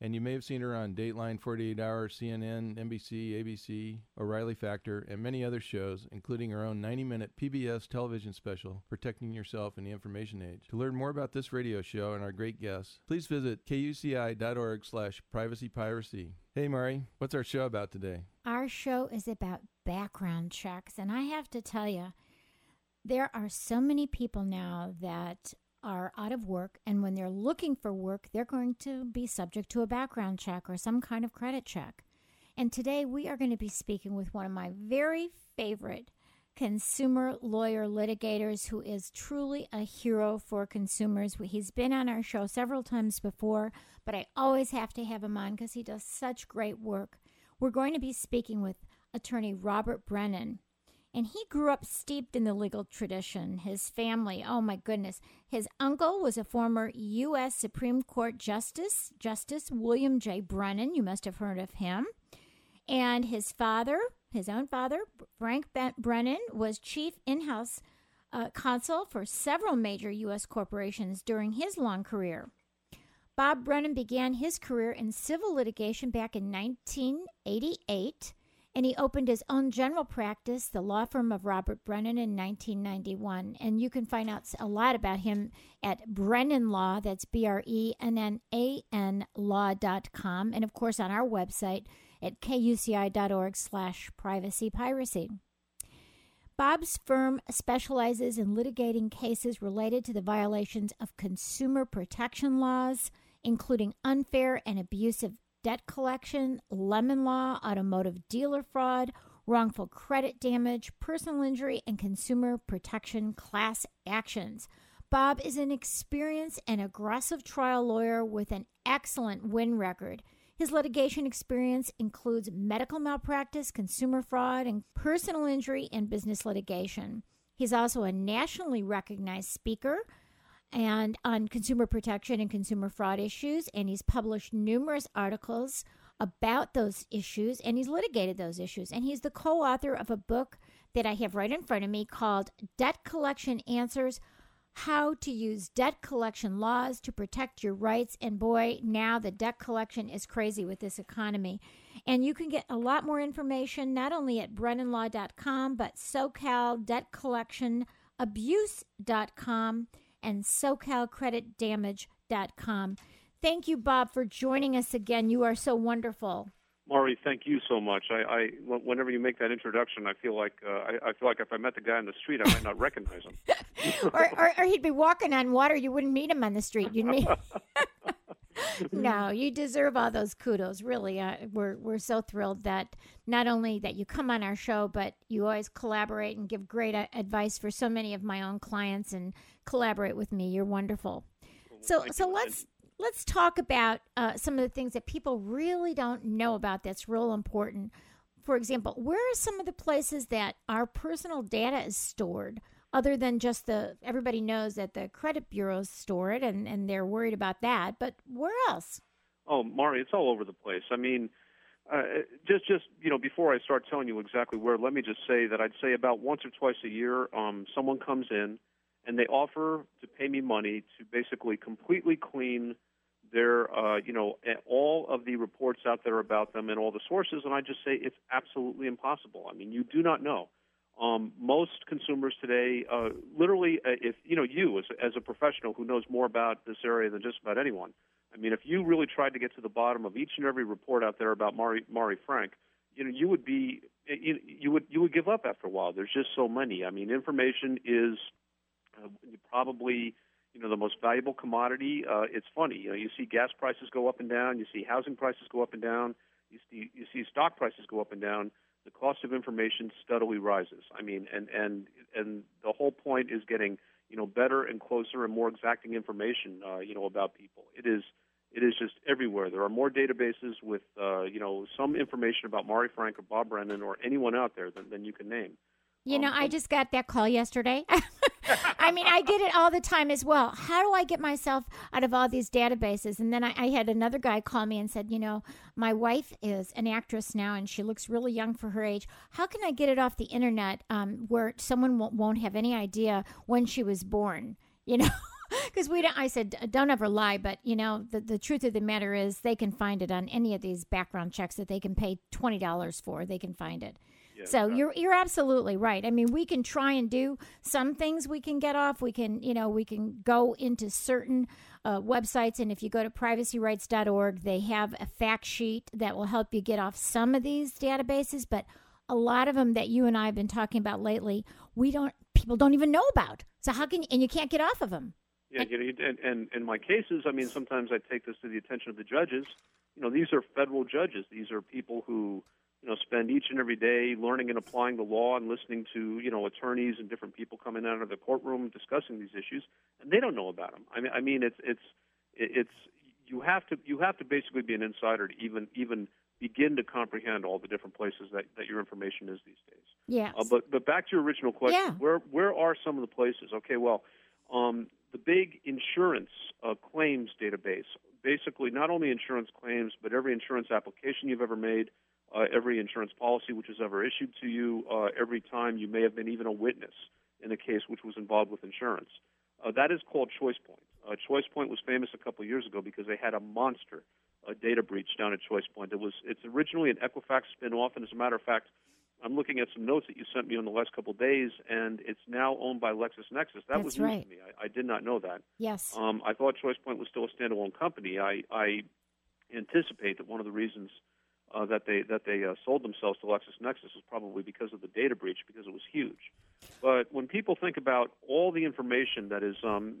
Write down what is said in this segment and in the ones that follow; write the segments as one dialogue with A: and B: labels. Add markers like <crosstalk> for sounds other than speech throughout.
A: and you may have seen her on Dateline 48 Hour, CNN, NBC, ABC, O'Reilly Factor, and many other shows, including her own 90 minute PBS television special, Protecting Yourself in the Information Age. To learn more about this radio show and our great guests, please visit kuci.org slash privacypiracy. Hey, Mari, what's our show about today?
B: Our show is about background checks, and I have to tell you, there are so many people now that are out of work and when they're looking for work, they're going to be subject to a background check or some kind of credit check. And today we are going to be speaking with one of my very favorite consumer lawyer litigators who is truly a hero for consumers. He's been on our show several times before, but I always have to have him on because he does such great work. We're going to be speaking with attorney Robert Brennan. And he grew up steeped in the legal tradition. His family, oh my goodness. His uncle was a former U.S. Supreme Court Justice, Justice William J. Brennan. You must have heard of him. And his father, his own father, Frank Brennan, was chief in house uh, counsel for several major U.S. corporations during his long career. Bob Brennan began his career in civil litigation back in 1988 and he opened his own general practice, the law firm of Robert Brennan, in 1991. And you can find out a lot about him at Brennan Law, that's B R E N N A N law.com, and of course on our website at kuci.org slash privacy piracy. Bob's firm specializes in litigating cases related to the violations of consumer protection laws, including unfair and abusive debt collection, lemon law, automotive dealer fraud, wrongful credit damage, personal injury, and consumer protection class actions. Bob is an experienced and aggressive trial lawyer with an excellent win record. His litigation experience includes medical malpractice, consumer fraud, and personal injury and business litigation. He's also a nationally recognized speaker and on consumer protection and consumer fraud issues. And he's published numerous articles about those issues and he's litigated those issues. And he's the co author of a book that I have right in front of me called Debt Collection Answers How to Use Debt Collection Laws to Protect Your Rights. And boy, now the debt collection is crazy with this economy. And you can get a lot more information not only at brennanlaw.com, but SoCalDebtCollectionAbuse.com and SoCalCreditDamage.com. Thank you, Bob, for joining us again. You are so wonderful.
C: Mari, thank you so much. I, I whenever you make that introduction, I feel like uh, I, I, feel like if I met the guy on the street, I might not recognize him. <laughs>
B: or, or, or, he'd be walking on water. You wouldn't meet him on the street. You'd meet. <laughs> no, <laughs> you deserve all those kudos. Really, uh, we're we're so thrilled that not only that you come on our show, but you always collaborate and give great uh, advice for so many of my own clients and collaborate with me. You're wonderful. so so let's let's talk about uh, some of the things that people really don't know about. That's real important. For example, where are some of the places that our personal data is stored? Other than just the everybody knows that the credit bureaus store it and, and they're worried about that but where else?
C: Oh mari it's all over the place. I mean uh, just just you know before i start telling you exactly where let me just say that i'd say about once or twice a year um, someone comes in and they offer to pay me money to basically completely clean their uh, you know all of the reports out there about them and all the sources and i just say it's absolutely impossible. I mean you do not know um, most consumers today, uh, literally, uh, if you know you as, as a professional who knows more about this area than just about anyone, I mean, if you really tried to get to the bottom of each and every report out there about Mari, Mari Frank, you know, you would be you, you would you would give up after a while. There's just so many. I mean, information is uh, probably you know the most valuable commodity. Uh, it's funny. You know, you see gas prices go up and down. You see housing prices go up and down. You see you see stock prices go up and down. The cost of information steadily rises. I mean, and and and the whole point is getting you know better and closer and more exacting information. Uh, you know about people. It is it is just everywhere. There are more databases with uh, you know some information about Mari Frank or Bob Brennan or anyone out there than, than you can name.
B: You know, I just got that call yesterday. <laughs> I mean, I get it all the time as well. How do I get myself out of all these databases? And then I, I, had another guy call me and said, You know, my wife is an actress now and she looks really young for her age. How can I get it off the internet um, where someone won't, won't have any idea when she was born? You know? <laughs> because we don't, I said don't ever lie, but you know the the truth of the matter is they can find it on any of these background checks that they can pay twenty dollars for. They can find it so you're you're absolutely right. I mean, we can try and do some things we can get off. We can, you know, we can go into certain uh, websites, and if you go to privacyrights.org, they have a fact sheet that will help you get off some of these databases. But a lot of them that you and I have been talking about lately, we don't people don't even know about. So how can and you can't get off of them.
C: Yeah, you know, and, and in my cases, I mean, sometimes I take this to the attention of the judges. You know, these are federal judges. These are people who you know, spend each and every day learning and applying the law and listening to, you know, attorneys and different people coming out of the courtroom discussing these issues, and they don't know about them. I mean, I mean, it's it's it's you have to you have to basically be an insider to even even begin to comprehend all the different places that, that your information is these days.
B: Yeah.
C: Uh, but but back to your original question,
B: yeah.
C: where where are some of the places? Okay, well, um, the big insurance uh, claims database, basically not only insurance claims, but every insurance application you've ever made uh, every insurance policy which was ever issued to you, uh, every time you may have been even a witness in a case which was involved with insurance. Uh, that is called ChoicePoint. Uh, ChoicePoint was famous a couple of years ago because they had a monster uh, data breach down at ChoicePoint. It was it's originally an Equifax spinoff, and as a matter of fact, I'm looking at some notes that you sent me in the last couple of days, and it's now owned by LexisNexis. That
B: That's
C: was news
B: right.
C: to me. I, I did not know that.
B: Yes.
C: Um, I thought ChoicePoint was still a standalone company. I, I anticipate that one of the reasons uh, that they that they uh, sold themselves to LexisNexis was probably because of the data breach because it was huge. But when people think about all the information that is um,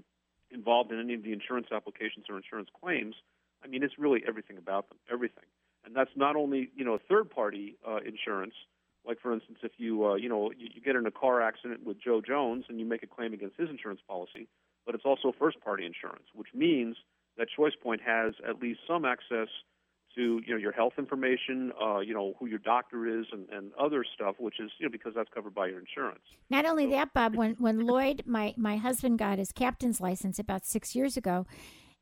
C: involved in any of the insurance applications or insurance claims, I mean it's really everything about them, everything. And that's not only you know third party uh, insurance. Like for instance, if you uh, you know you, you get in a car accident with Joe Jones and you make a claim against his insurance policy, but it's also first party insurance, which means that ChoicePoint has at least some access to you know your health information, uh, you know who your doctor is, and, and other stuff, which is you know because that's covered by your insurance.
B: Not only so, that, Bob. When when Lloyd, my my husband, got his captain's license about six years ago,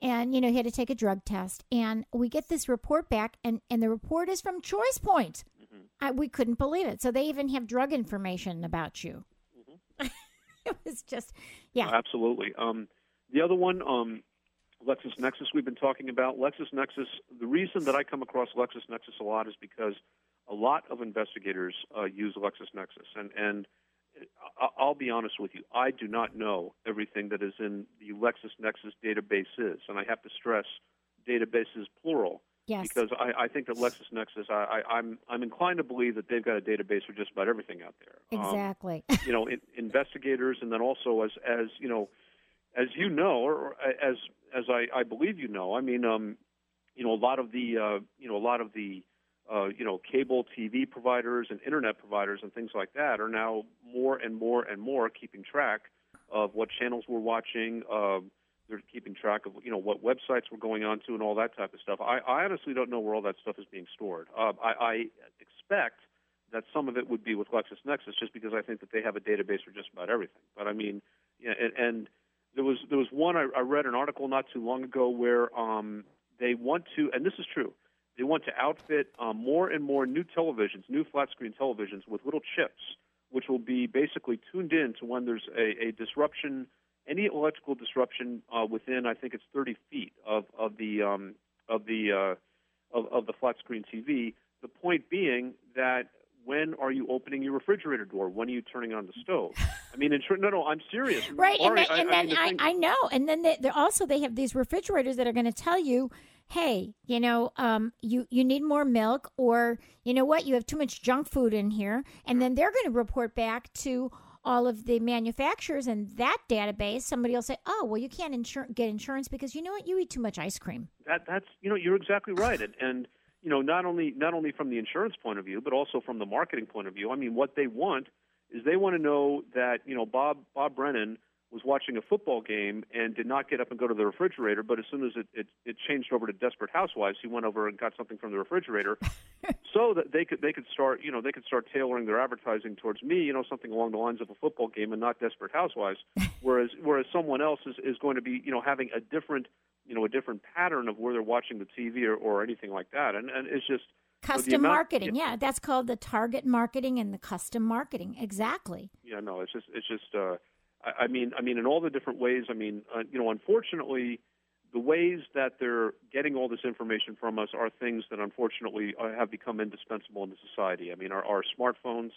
B: and you know he had to take a drug test, and we get this report back, and and the report is from ChoicePoint. Mm-hmm. I, we couldn't believe it. So they even have drug information about you. Mm-hmm. <laughs> it was just, yeah,
C: oh, absolutely. Um, the other one, um, LexisNexis we've been talking about. LexisNexis, the reason that I come across LexisNexis a lot is because a lot of investigators uh, use LexisNexis. And, and I'll be honest with you, I do not know everything that is in the LexisNexis databases. And I have to stress databases plural.
B: Yes.
C: Because I, I think that LexisNexis, I, I, I'm I'm inclined to believe that they've got a database for just about everything out there.
B: Um, exactly.
C: Um, <laughs> you know, in, investigators, and then also as as you know, as you know, or as as I, I believe you know, I mean, um, you know, a lot of the uh, you know a lot of the uh, you know cable TV providers and internet providers and things like that are now more and more and more keeping track of what channels we're watching. Uh, they're keeping track of you know what websites we're going on to and all that type of stuff. I, I honestly don't know where all that stuff is being stored. Uh, I, I expect that some of it would be with LexisNexis, just because I think that they have a database for just about everything. But I mean, yeah, and, and there was there was one I, I read an article not too long ago where um, they want to, and this is true, they want to outfit um, more and more new televisions, new flat screen televisions with little chips, which will be basically tuned in to when there's a, a disruption, any electrical disruption uh, within I think it's 30 feet of of the um, of the uh, of, of the flat screen TV. The point being that when are you opening your refrigerator door? When are you turning on the stove? I mean, in, no, no, I'm serious. <laughs>
B: Right,
C: and,
B: then, and
C: I,
B: then I, I, I, know, and then they're also they have these refrigerators that are going to tell you hey, you know, um, you you need more milk, or you know what, you have too much junk food in here, and then they're going to report back to all of the manufacturers and that database. Somebody will say, oh, well, you can't insur- get insurance because you know what, you eat too much ice cream.
C: That that's you know you're exactly right, and and you know not only not only from the insurance point of view, but also from the marketing point of view. I mean, what they want is they want to know that you know Bob Bob Brennan was watching a football game and did not get up and go to the refrigerator, but as soon as it, it, it changed over to Desperate Housewives, he went over and got something from the refrigerator, <laughs> so that they could they could start you know they could start tailoring their advertising towards me, you know something along the lines of a football game and not Desperate Housewives, <laughs> whereas whereas someone else is, is going to be you know having a different you know a different pattern of where they're watching the TV or, or anything like that, and and it's just
B: custom
C: amount-
B: marketing. Yeah. that's called the target marketing and the custom marketing. Exactly.
C: Yeah, no, it's just it's just. Uh, I, mean, I mean, in all the different ways. I mean, uh, you know, unfortunately, the ways that they're getting all this information from us are things that unfortunately uh, have become indispensable in the society. I mean, our, our smartphones.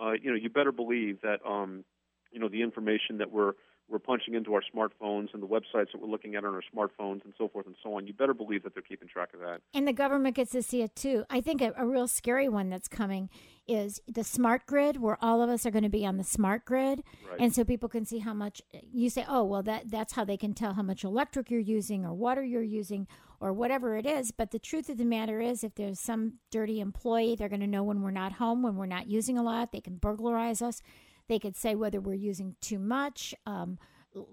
C: Uh, you know, you better believe that um, you know the information that we're we're punching into our smartphones and the websites that we're looking at on our smartphones and so forth and so on. You better believe that they're keeping track of that.
B: And the government gets to see it too. I think a, a real scary one that's coming is the smart grid, where all of us are going to be on the smart grid,
C: Right.
B: and so people can see how much you say. Oh, well, that that's how they can tell how much electric you're using or water you're using or whatever it is. But the truth of the matter is, if there's some dirty employee, they're going to know when we're not home, when we're not using a lot. They can burglarize us. They could say whether we're using too much. Um,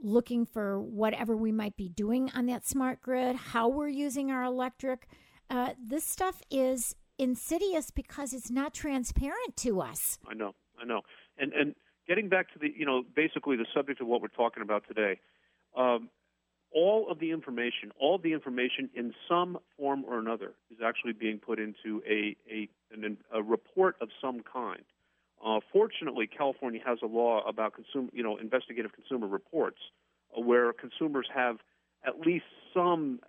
B: looking for whatever we might be doing on that smart grid, how we're using our electric. Uh, this stuff is insidious because it's not transparent to us.
C: I know, I know. And and getting back to the you know basically the subject of what we're talking about today, um, all of the information, all the information in some form or another is actually being put into a a an, a report of some kind. Uh, fortunately, California has a law about consumer you know investigative consumer reports, uh, where consumers have at least some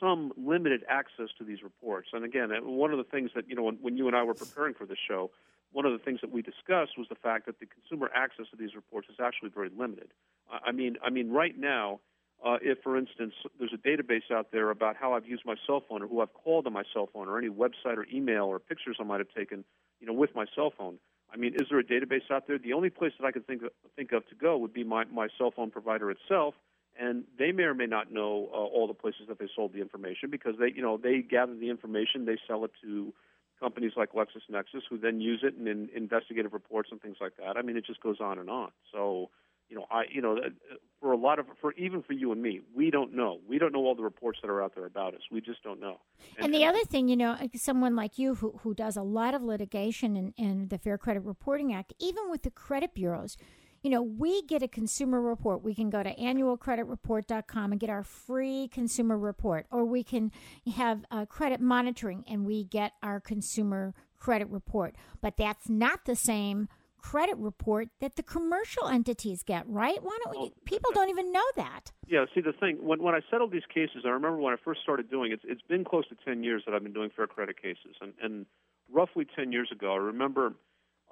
C: some limited access to these reports. And again, uh, one of the things that you know when, when you and I were preparing for this show, one of the things that we discussed was the fact that the consumer access to these reports is actually very limited. I mean, I mean, right now, uh, if for instance there's a database out there about how I've used my cell phone or who I've called on my cell phone or any website or email or pictures I might have taken, you know, with my cell phone. I mean, is there a database out there? The only place that I could think of, think of to go would be my, my cell phone provider itself, and they may or may not know uh, all the places that they sold the information because they, you know, they gather the information, they sell it to companies like LexisNexis, who then use it in, in investigative reports and things like that. I mean, it just goes on and on. So, you know, I, you know, uh, for a lot of, for even for you and me, we don't know. We don't know all the reports that are out there about us. We just don't know.
B: And, the other thing, you know, someone like you who, who does a lot of litigation in, in the Fair Credit Reporting Act, even with the credit bureaus, you know, we get a consumer report. We can go to annualcreditreport.com and get our free consumer report, or we can have uh, credit monitoring and we get our consumer credit report. But that's not the same credit report that the commercial entities get, right? Why don't we, people don't even know that.
C: Yeah, see the thing when when I settled these cases, I remember when I first started doing it. It's been close to ten years that I've been doing fair credit cases, and and roughly ten years ago, I remember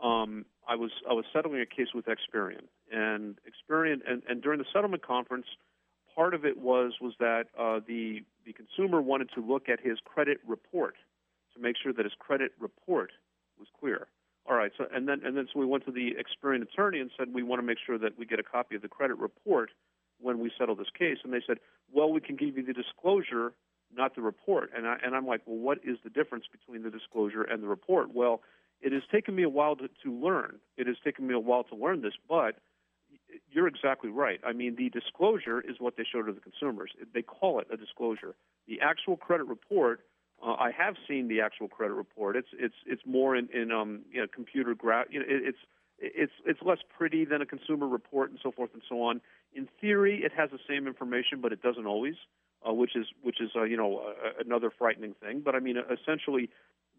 C: um, I was I was settling a case with Experian, and Experian, and, and during the settlement conference, part of it was was that uh, the the consumer wanted to look at his credit report to make sure that his credit report was clear. All right, so and then and then so we went to the Experian attorney and said we want to make sure that we get a copy of the credit report when we settle this case, and they said, well, we can give you the disclosure, not the report. And I and I'm like, well, what is the difference between the disclosure and the report? Well, it has taken me a while to, to learn. It has taken me a while to learn this, but you're exactly right. I mean, the disclosure is what they show to the consumers. They call it a disclosure. The actual credit report, uh, I have seen the actual credit report. It's it's it's more in in um you know computer gra- you know it, it's it's it's less pretty than a consumer report and so forth and so on. In theory, it has the same information, but it doesn't always, uh, which is which is uh, you know uh, another frightening thing. But I mean, essentially,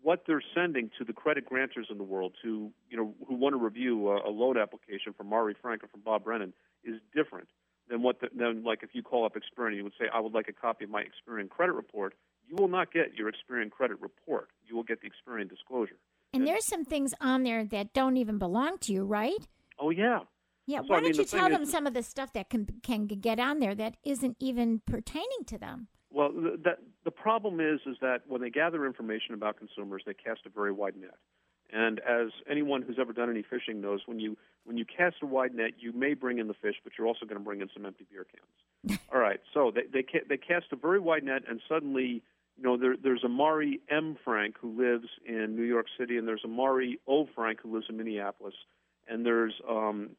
C: what they're sending to the credit grantors in the world, to you know who want to review a, a loan application from Mari Frank or from Bob Brennan, is different than what the, than like if you call up Experian, you would say, I would like a copy of my Experian credit report. You will not get your Experian credit report. You will get the Experian disclosure.
B: And there's some things on there that don't even belong to you, right?
C: Oh yeah,
B: Yeah,
C: So,
B: why
C: I
B: don't you
C: the
B: tell them
C: is-
B: some of the stuff that can can get on there that isn't even pertaining to them?
C: Well, the, that, the problem is is that when they gather information about consumers, they cast a very wide net. And as anyone who's ever done any fishing knows, when you when you cast a wide net, you may bring in the fish, but you're also going to bring in some empty beer cans. <laughs> All right, so they they, ca- they cast a very wide net, and suddenly, you know, there, there's a Mari M. Frank who lives in New York City, and there's a Mari O. Frank who lives in Minneapolis, and there's um,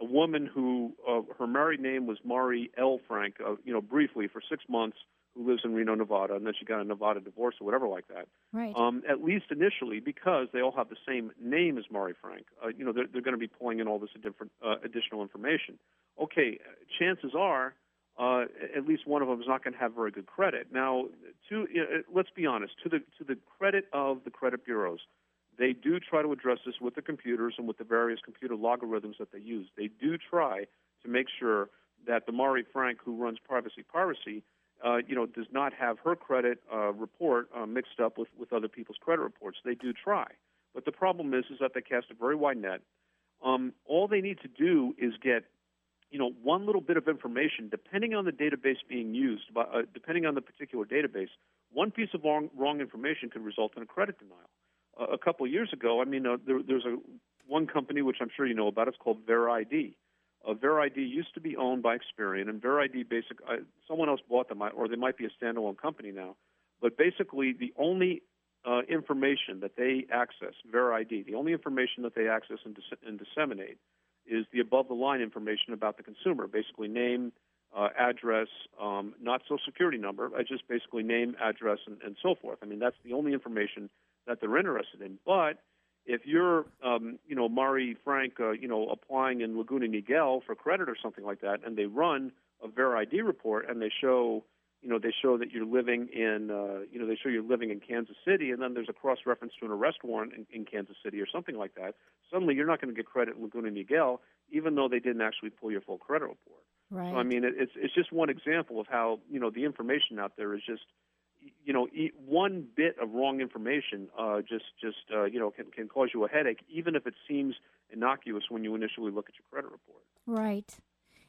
C: a woman who uh, her married name was Mari L. Frank, uh, you know, briefly for six months who lives in Reno, Nevada, and then she got a Nevada divorce or whatever like that.
B: Right.
C: Um, at least initially, because they all have the same name as Mari Frank. Uh, you know, they're, they're going to be pulling in all this different uh, additional information. Okay, chances are, uh, at least one of them is not going to have very good credit. Now, to uh, let's be honest, to the to the credit of the credit bureaus, they do try to address this with the computers and with the various computer logarithms that they use. They do try to make sure that the Mari Frank, who runs Privacy Piracy, uh, you know, does not have her credit uh, report uh, mixed up with, with other people's credit reports. They do try, but the problem is is that they cast a very wide net. Um, all they need to do is get, you know, one little bit of information, depending on the database being used, by, uh, depending on the particular database. One piece of wrong, wrong information could result in a credit denial. Uh, a couple years ago, I mean, uh, there, there's a one company which I'm sure you know about. It's called VerID uh, VerID used to be owned by Experian, and VerID basic uh, someone else bought them, or they might be a standalone company now. But basically, the only uh, information that they access, VerID, the only information that they access and, dis- and disseminate is the above-the-line information about the consumer, basically name, uh, address, um, not social security number, I just basically name, address, and, and so forth. I mean, that's the only information that they're interested in. But if you're, um, you know, Mari Frank, uh, you know, applying in Laguna Niguel for credit or something like that, and they run a VerID report and they show, you know, they show that you're living in, uh, you know, they show you're living in Kansas City, and then there's a cross reference to an arrest warrant in, in Kansas City or something like that. Suddenly, you're not going to get credit in Laguna Niguel, even though they didn't actually pull your full credit report.
B: Right.
C: So, I mean, it, it's it's just one example of how you know the information out there is just you know, one bit of wrong information uh, just just uh, you know can can cause you a headache, even if it seems innocuous when you initially look at your credit report.
B: Right.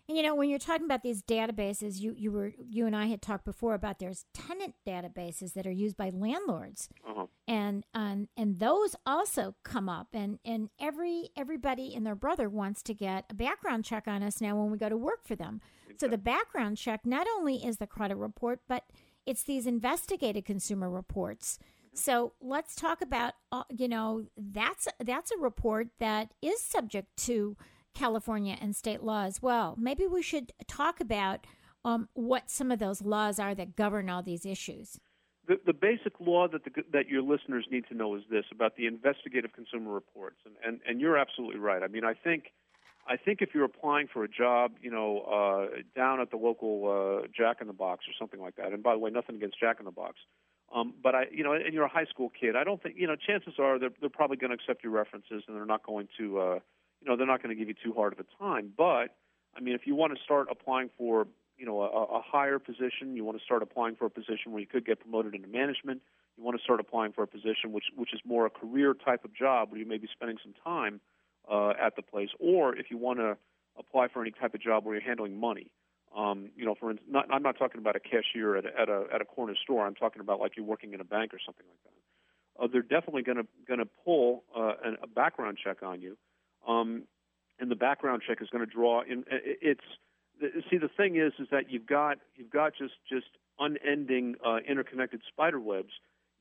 B: And you know, when you're talking about these databases, you, you were you and I had talked before about there's tenant databases that are used by landlords,
C: uh-huh.
B: and um, and those also come up, and and every everybody and their brother wants to get a background check on us now when we go to work for them. Exactly. So the background check not only is the credit report, but it's these investigated consumer reports. So let's talk about, uh, you know, that's that's a report that is subject to California and state law as well. Maybe we should talk about um, what some of those laws are that govern all these issues.
C: The, the basic law that the, that your listeners need to know is this about the investigative consumer reports, and, and, and you're absolutely right. I mean, I think I think if you're applying for a job, you know, uh, down at the local uh, Jack in the Box or something like that, and by the way, nothing against Jack in the Box, um, but I, you know, and you're a high school kid, I don't think, you know, chances are they're, they're probably going to accept your references and they're not going to, uh, you know, they're not going to give you too hard of a time. But I mean, if you want to start applying for, you know, a, a higher position, you want to start applying for a position where you could get promoted into management. You want to start applying for a position which which is more a career type of job where you may be spending some time uh, at the place, or if you want to apply for any type of job where you're handling money. Um, you know, for instance, not, I'm not talking about a cashier at a, at a at a corner store. I'm talking about like you're working in a bank or something like that. Uh, they're definitely going to going to pull uh, an, a background check on you, um, and the background check is going to draw in. It's see the thing is is that you've got you've got just just unending uh, interconnected spider webs.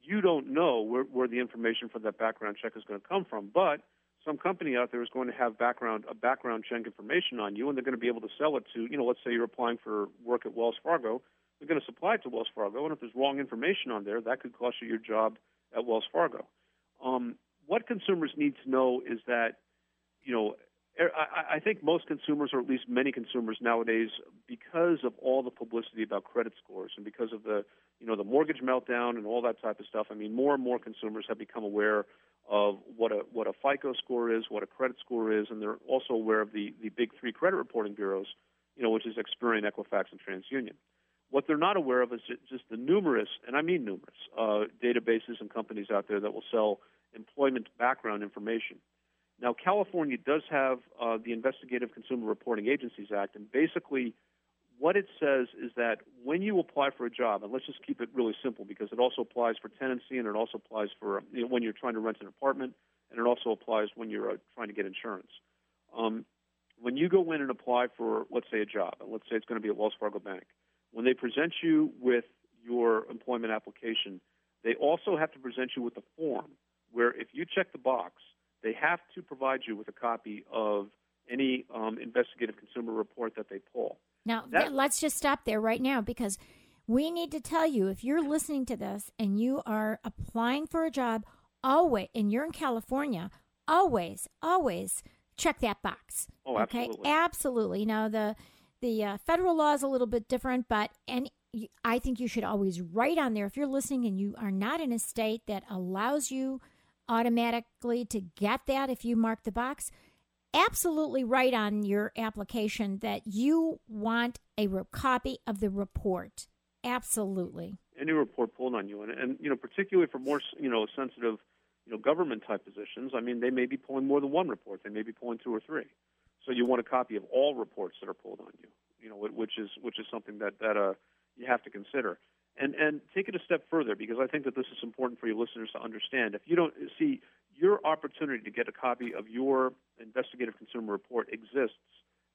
C: You don't know where, where the information for that background check is going to come from, but some company out there is going to have background a background check information on you, and they're going to be able to sell it to you know, let's say you're applying for work at Wells Fargo, they're going to supply it to Wells Fargo, and if there's wrong information on there, that could cost you your job at Wells Fargo. Um, what consumers need to know is that, you know, er, I, I think most consumers, or at least many consumers nowadays, because of all the publicity about credit scores and because of the, you know, the mortgage meltdown and all that type of stuff. I mean, more and more consumers have become aware of what a what a FICO score is, what a credit score is, and they're also aware of the the big three credit reporting bureaus, you know, which is Experian, Equifax, and TransUnion. What they're not aware of is just the numerous, and I mean numerous, uh, databases and companies out there that will sell employment background information. Now, California does have uh, the Investigative Consumer Reporting Agencies Act, and basically, what it says is that when you apply for a job, and let's just keep it really simple because it also applies for tenancy and it also applies for you know, when you're trying to rent an apartment and it also applies when you're uh, trying to get insurance. Um, when you go in and apply for, let's say, a job, and let's say it's going to be at Wells Fargo Bank, when they present you with your employment application, they also have to present you with a form where if you check the box, they have to provide you with a copy of any um, investigative consumer report that they pull.
B: Now, that, let's just stop there right now because we need to tell you if you're listening to this and you are applying for a job, always, and you're in California, always, always check that box.
C: Oh, absolutely.
B: Okay, absolutely. Now the the uh, federal law is a little bit different, but and I think you should always write on there if you're listening and you are not in a state that allows you automatically to get that if you mark the box. Absolutely write on your application that you want a re- copy of the report. Absolutely.
C: Any report pulled on you, and, and you know, particularly for more you know sensitive you know, government type positions, I mean, they may be pulling more than one report. They may be pulling two or three. So you want a copy of all reports that are pulled on you. You know, which is which is something that that uh, you have to consider. And and take it a step further because I think that this is important for your listeners to understand. If you don't see your opportunity to get a copy of your investigative consumer report exists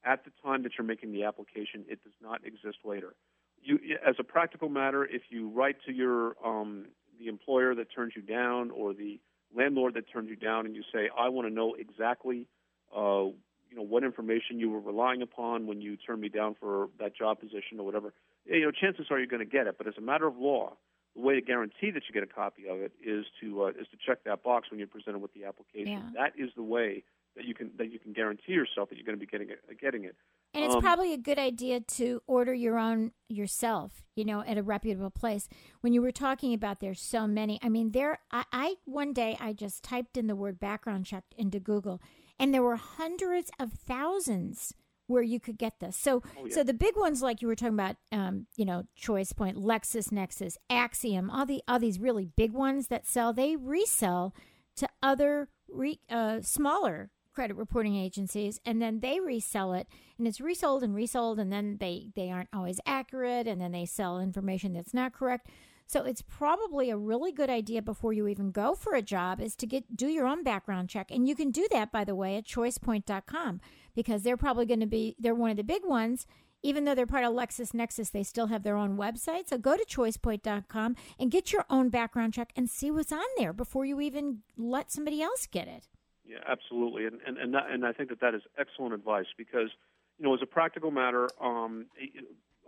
C: at the time that you're making the application, it does not exist later. You, as a practical matter, if you write to your um, the employer that turns you down or the landlord that turns you down and you say, I want to know exactly, uh, you know, what information you were relying upon when you turned me down for that job position or whatever, you know, chances are you're going to get it. But as a matter of law, the way to guarantee that you get a copy of it is to uh, is to check that box when you're presented with the application.
B: Yeah.
C: That is the way that you can that you can guarantee yourself that you're going to be getting it. Getting it.
B: And it's
C: Um,
B: probably a good idea to order your own yourself, you know, at a reputable place. When you were talking about there's so many. I mean, there I, I one day I just typed in the word background check into Google and there were hundreds of thousands where you could get this. So
C: Oh, yeah.
B: so the big ones like you were talking about um, you know, Choice Point, LexisNexis, Acxiom, all the all these really big ones that sell, they resell to other re, uh, smaller credit reporting agencies and then they resell it and it's resold and resold and then they they aren't always accurate and then they sell information that's not correct so it's probably a really good idea before you even go for a job is to get do your own background check and you can do that by the way at choicepoint.com because they're probably going to be they're one of the big ones even though they're part of LexisNexis, they still have their own website. So go to choicepoint.com and get your own background check and see what's on there before you even let somebody else get it.
C: Yeah, absolutely, and and and, that, and I think that that is excellent advice because you know, as a practical matter, um,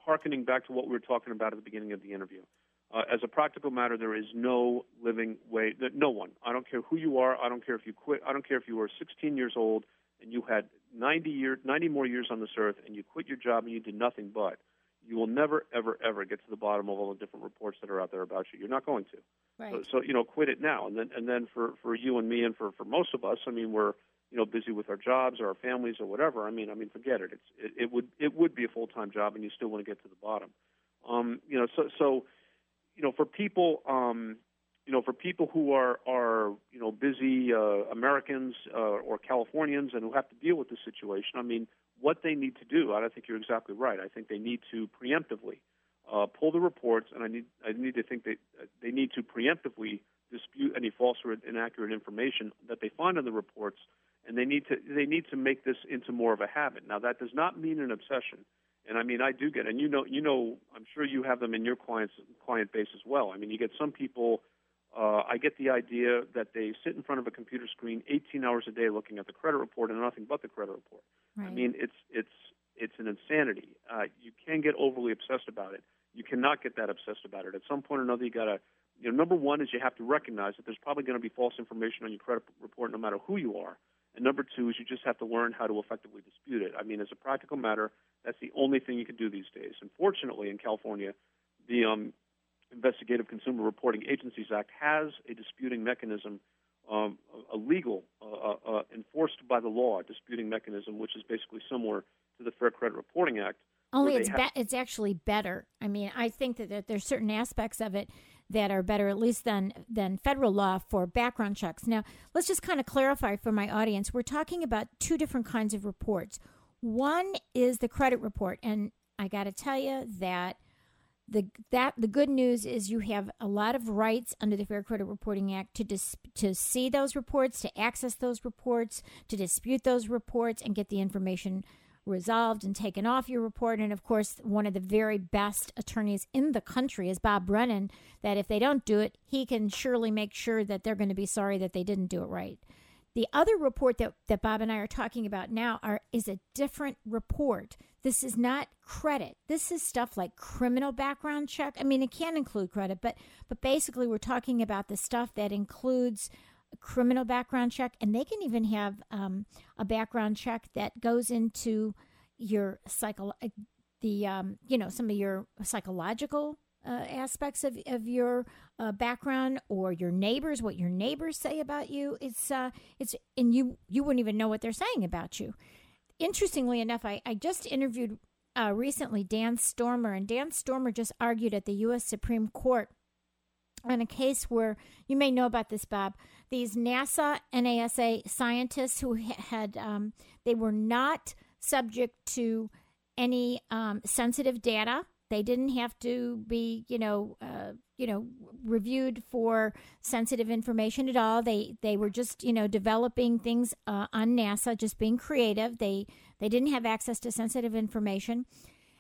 C: harkening back to what we were talking about at the beginning of the interview, uh, as a practical matter, there is no living way. that No one. I don't care who you are. I don't care if you quit. I don't care if you were 16 years old and you had 90 year, 90 more years on this earth, and you quit your job and you did nothing but. You will never, ever, ever get to the bottom of all the different reports that are out there about you. You're not going to.
B: Right.
C: So, so you know, quit it now. And then, and then for for you and me, and for for most of us, I mean, we're you know busy with our jobs or our families or whatever. I mean, I mean, forget it. It's it, it would it would be a full time job, and you still want to get to the bottom. Um, you know, so so you know, for people, um, you know, for people who are are you know busy uh, Americans uh, or Californians and who have to deal with this situation, I mean, what they need to do, I think you're exactly right. I think they need to preemptively uh, pull the reports, and I need I need to think that they need to preemptively dispute any false or inaccurate information that they find in the reports, and they need to they need to make this into more of a habit. Now, that does not mean an obsession. And I mean, I do get, and you know, you know, I'm sure you have them in your clients client base as well. I mean, you get some people. Uh, I get the idea that they sit in front of a computer screen 18 hours a day looking at the credit report and nothing but the credit report.
B: Right.
C: I mean, it's it's it's an insanity. Uh, you can get overly obsessed about it. You cannot get that obsessed about it. At some point or another, you got to. You know, number one is you have to recognize that there's probably going to be false information on your credit report, no matter who you are. And number two is you just have to learn how to effectively dispute it. I mean, as a practical matter, that's the only thing you can do these days. Unfortunately, in California, the um, Investigative Consumer Reporting Agencies Act has a disputing mechanism, um, a legal, uh, uh, enforced by the law disputing mechanism, which is basically similar to the Fair Credit Reporting Act.
B: Only it's
C: they
B: be- it's actually better. I mean, I think that, that there's certain aspects of it that are better, at least than than federal law for background checks. Now, let's just kind of clarify for my audience. We're talking about two different kinds of reports. One is the credit report, and I got to tell you that the that the good news is you have a lot of rights under the Fair Credit Reporting Act to dis, to see those reports, to access those reports, to dispute those reports, and get the information resolved and taken off your report. And of course, one of the very best attorneys in the country is Bob Brennan. That if they don't do it, he can surely make sure that they're going to be sorry that they didn't do it right. The other report that, that Bob and I are talking about now are is a different report. This is not credit. This is stuff like criminal background check. I mean, it can include credit, but but basically we're talking about the stuff that includes criminal background check, and they can even have um, a background check that goes into your psycho, the um, you know some of your psychological uh, aspects of, of your uh, background or your neighbors, what your neighbors say about you. It's uh, it's and you you wouldn't even know what they're saying about you. Interestingly enough, I, I just interviewed uh, recently Dan Stormer, and Dan Stormer just argued at the U.S. Supreme Court on a case where you may know about this, Bob. These NASA NASA scientists who had um, they were not subject to any um, sensitive data. They didn't have to be, you know, uh, you know, reviewed for sensitive information at all. They they were just, you know, developing things uh, on NASA, just being creative. They they didn't have access to sensitive information.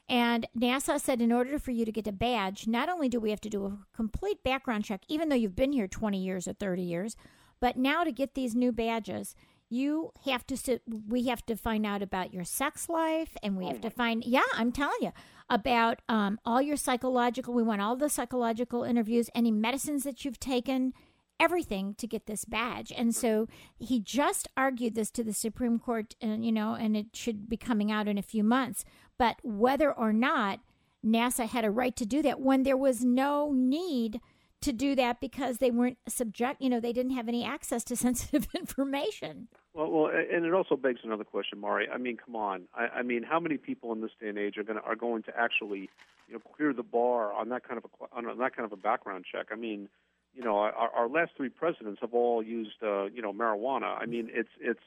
B: And NASA said, in order for you to get a badge, not only do we have to do a complete background check, even though you've been here 20 years or 30 years, but now to get these new badges, you have to sit, we have to find out about your sex life and we have to find yeah i'm telling you about um, all your psychological we want all the psychological interviews any medicines that you've taken everything to get this badge. And so he just argued this to the supreme court and you know and it should be coming out in a few months but whether or not nasa had a right to do that when there was no need to do that because they weren't subject, you know, they didn't have any access to <laughs> sensitive information.
C: Well, well, and it also begs another question, Mari. I mean, come on. I, I mean, how many people in this day and age are going to are going to actually, you know, clear the bar on that kind of a on that kind of a background check? I mean, you know, our, our last three presidents have all used, uh, you know, marijuana. I mean, it's it's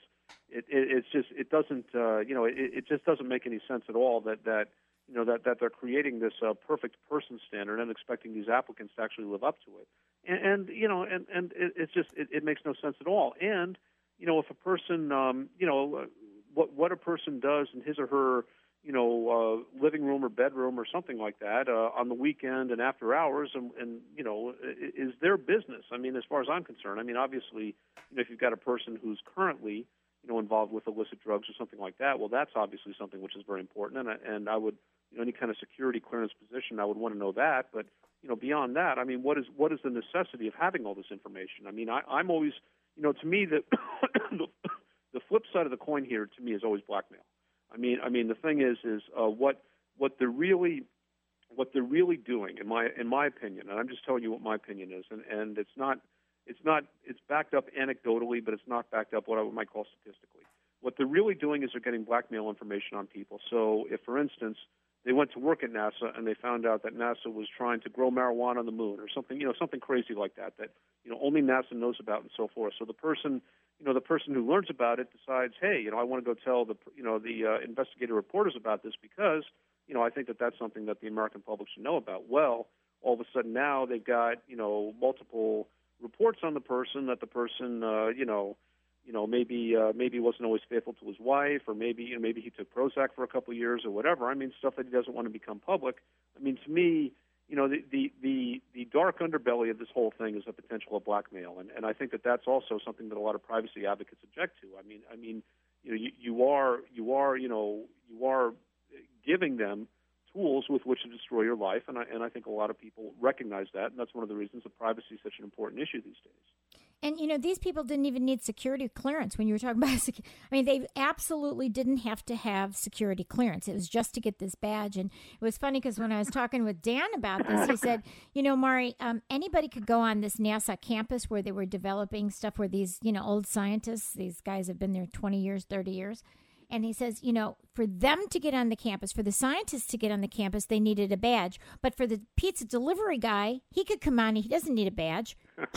C: it, it it's just it doesn't, uh, you know, it, it just doesn't make any sense at all that that you know that that they're creating this uh, perfect person standard and expecting these applicants to actually live up to it. And, and you know, and and it, it's just it, it makes no sense at all. And you know, if a person, um, you know, what what a person does in his or her you know, uh, living room or bedroom or something like that uh, on the weekend and after hours, and, and you know, is their business. I mean, as far as I'm concerned, I mean, obviously, you know, if you've got a person who's currently, you know, involved with illicit drugs or something like that, well, that's obviously something which is very important, and I, and I would you know, any kind of security clearance position, I would want to know that. But you know, beyond that, I mean, what is what is the necessity of having all this information? I mean, I, I'm always, you know, to me the, <coughs> the the flip side of the coin here to me is always blackmail. I mean, I mean, the thing is, is uh, what what they're really what they're really doing, in my in my opinion, and I'm just telling you what my opinion is, and and it's not it's not it's backed up anecdotally, but it's not backed up what I might call statistically. What they're really doing is they're getting blackmail information on people. So, if, for instance, they went to work at NASA and they found out that NASA was trying to grow marijuana on the moon or something, you know, something crazy like that that you know only NASA knows about and so forth. So the person, you know, the person who learns about it decides, hey, you know, I want to go tell the you know the uh, investigative reporters about this because you know I think that that's something that the American public should know about. Well, all of a sudden now they've got you know multiple reports on the person that the person uh, you know you know maybe uh, maybe wasn't always faithful to his wife, or maybe you know maybe he took Prozac for a couple of years or whatever. I mean, stuff that he doesn't want to become public. I mean, to me, you know, the the the, the dark underbelly of this whole thing is the potential of blackmail, and and I think that that's also something that a lot of privacy advocates object to. I mean, I mean, you know, you, you are you are you know you are giving them tools with which to destroy your life, and I and I think a lot of people recognize that, and that's one of the reasons that privacy is such an important issue these days.
B: And you know, these people didn't even need security clearance when you were talking <laughs> about. I mean, they absolutely didn't have to have security clearance. It was just to get this badge. And it was funny because when I was talking with Dan about this, he said, "You know, Mari, um, anybody could go on this NASA campus where they were developing stuff where these, you know, old scientists, these guys have been there twenty years, thirty years." And he says, you know, for them to get on the campus, for the scientists to get on the campus, they needed a badge. But for the pizza delivery guy, he could come on, he doesn't need a badge <laughs> <laughs>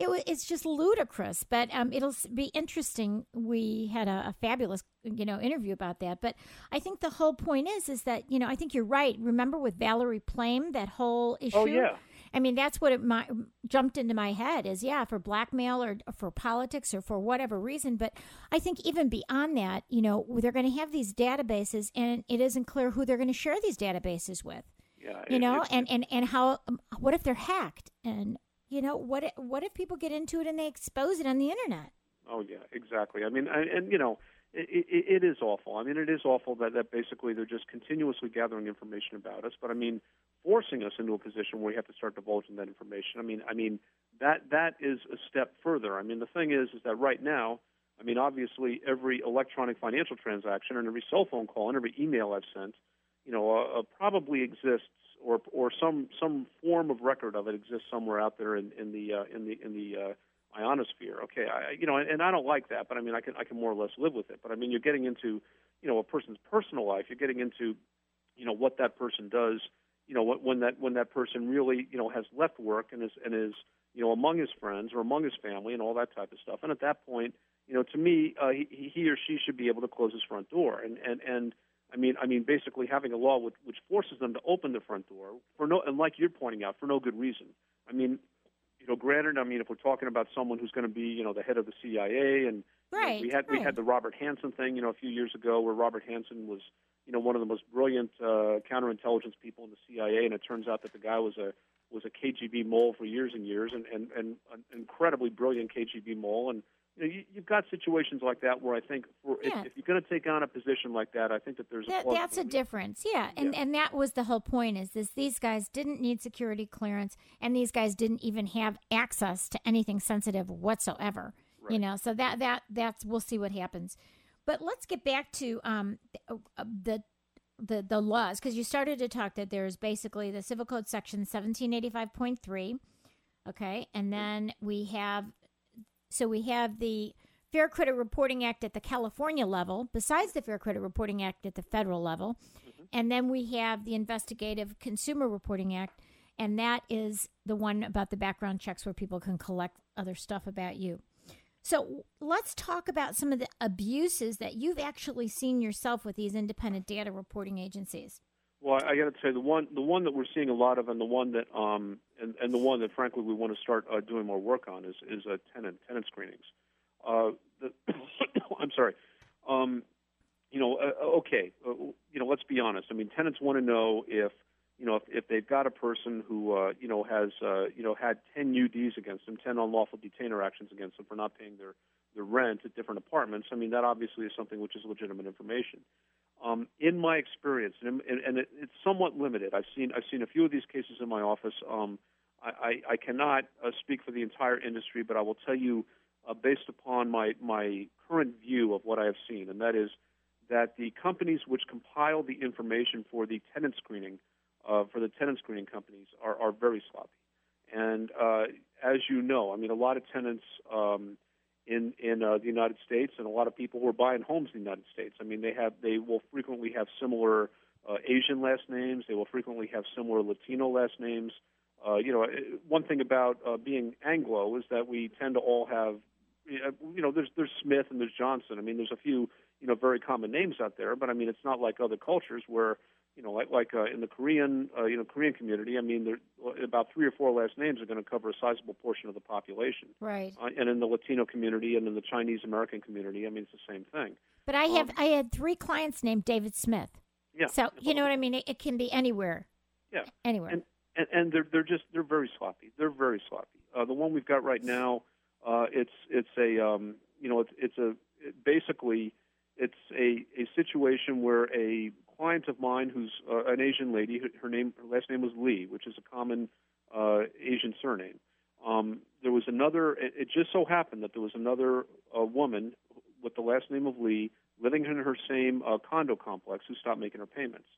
B: it, it's just ludicrous, but um, it'll be interesting. We had a, a, fabulous, you know, interview about that. But I think the whole point is, is that you know, I think you're right. Remember with Valerie Plame, that whole issue.
C: Oh yeah.
B: I mean, that's what it my, jumped into my head is yeah, for blackmail or for politics or for whatever reason. But I think even beyond that, you know, they're going to have these databases, and it isn't clear who they're going to share these databases with.
C: Yeah,
B: you know, and, and and how um, what if they're hacked and you know what if, what if people get into it and they expose it on the internet?
C: Oh yeah, exactly. I mean, and, and you know, it, it is awful. I mean, it is awful that that basically they're just continuously gathering information about us. But I mean, forcing us into a position where we have to start divulging that information. I mean, I mean that that is a step further. I mean, the thing is, is that right now, I mean, obviously, every electronic financial transaction and every cell phone call and every email I've sent, you know, uh, uh, probably exists or or some some form of record of it exists somewhere out there in, in the uh, in the in the uh, ionosphere. Okay, I you know, and, and I don't like that, but I mean, I can I can more or less live with it. But I mean, you're getting into you know a person's personal life. You're getting into you know what that person does. You know when that when that person really you know has left work and is and is you know among his friends or among his family and all that type of stuff. And at that point, you know, to me, uh, he, he or she should be able to close his front door. And and and I mean, I mean, basically having a law which, which forces them to open the front door for no, and like you're pointing out, for no good reason. I mean, know, granted, I mean, if we're talking about someone who's going to be, you know, the head of the CIA, and
B: right,
C: you know, we had
B: right.
C: we had the Robert Hanssen thing, you know, a few years ago, where Robert Hanssen was, you know, one of the most brilliant uh, counterintelligence people in the CIA, and it turns out that the guy was a was a KGB mole for years and years, and and, and an incredibly brilliant KGB mole, and you know, you, have got situations like that where I think for,
B: yeah.
C: if, if, you're going to take on a position like that, I think that there's
B: that,
C: a
B: that's a difference. Yeah, and
C: yeah.
B: and that was the whole point is this: these guys didn't need security clearance, and these guys didn't even have access to anything sensitive whatsoever.
C: Right.
B: You know, so that that that's we'll see what happens. But let's get back to um, uh, the the the laws because you started to talk that there's basically the civil code section 1785.3 okay and then we have so we have the Fair Credit Reporting Act at the California level, besides the Fair Credit Reporting Act at the federal level.
C: Mm-hmm.
B: And then we have the Investigative Consumer Reporting Act, and that is the one about the background checks where people can collect other stuff about you. So let's talk about some of the abuses that you've actually seen yourself with these independent data reporting agencies.
C: Well, I got to say the one the one that we're seeing a lot of, and the one that um and, and the one that frankly we want to start uh, doing more work on is is uh, tenant tenant screenings. Uh, the, <coughs> I'm sorry. Um, you know, uh, okay. Uh, you know, let's be honest. I mean, tenants want to know if you know if, if they've got a person who uh, you know has uh, you know had 10 UDs against them, 10 unlawful detainer actions against them for not paying their their rent at different apartments. I mean, that obviously is something which is legitimate information. Um, in my experience, and, and, and it, it's somewhat limited. I've seen I've seen a few of these cases in my office. Um, I, I, I cannot uh, speak for the entire industry, but I will tell you, uh, based upon my my current view of what I have seen, and that is that the companies which compile the information for the tenant screening, uh, for the tenant screening companies, are, are very sloppy. And uh, as you know, I mean, a lot of tenants. Um, in in uh, the United States, and a lot of people who are buying homes in the United States. I mean, they have they will frequently have similar uh, Asian last names. They will frequently have similar Latino last names. Uh, you know, one thing about uh, being Anglo is that we tend to all have, you know, there's there's Smith and there's Johnson. I mean, there's a few you know very common names out there, but I mean, it's not like other cultures where you know, like like uh, in the Korean, uh, you know, Korean community. I mean, there about three or four last names are going to cover a sizable portion of the population.
B: Right.
C: Uh, and in the Latino community and in the Chinese American community, I mean, it's the same thing.
B: But I have
C: Um,
B: I had three clients named David Smith.
C: Yeah.
B: So you know what I mean? It, it can be anywhere.
C: Yeah.
B: Anywhere.
C: And and, and they're they're just they're very sloppy. They're very sloppy. Uh, the one we've got right now, uh, it's it's a um, you know it's it's a it basically it's a a situation where a client of mine who's uh, an Asian lady, her, name her last name was Lee, which is a common uh, Asian surname. Um, there was another. It, it just so happened that there was another uh, woman with the last name of Lee living in her same uh, condo complex who stopped making her payments.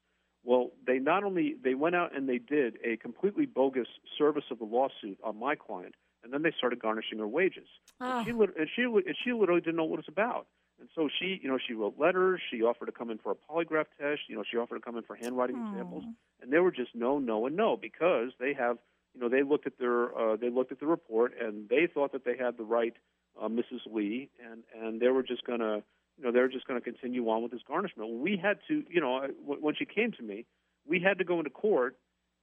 C: Well, they not only they went out and they did a completely bogus service of the lawsuit on my client, and then they started garnishing her wages.
B: Ah.
C: And she lit- and she and she literally didn't know what it was about. And so she, you know, she wrote letters. She offered to come in for a polygraph test. You know, she offered to come in for handwriting
B: Oh.
C: examples, and they were just no, no, and no because they have you know, they looked at their uh, they looked at the report and they thought that they had the right uh, Mrs. Lee, and and they were just going to, you know, they were just to continue on with this garnishment. We had to, you know, when she came to me, we had to go into court,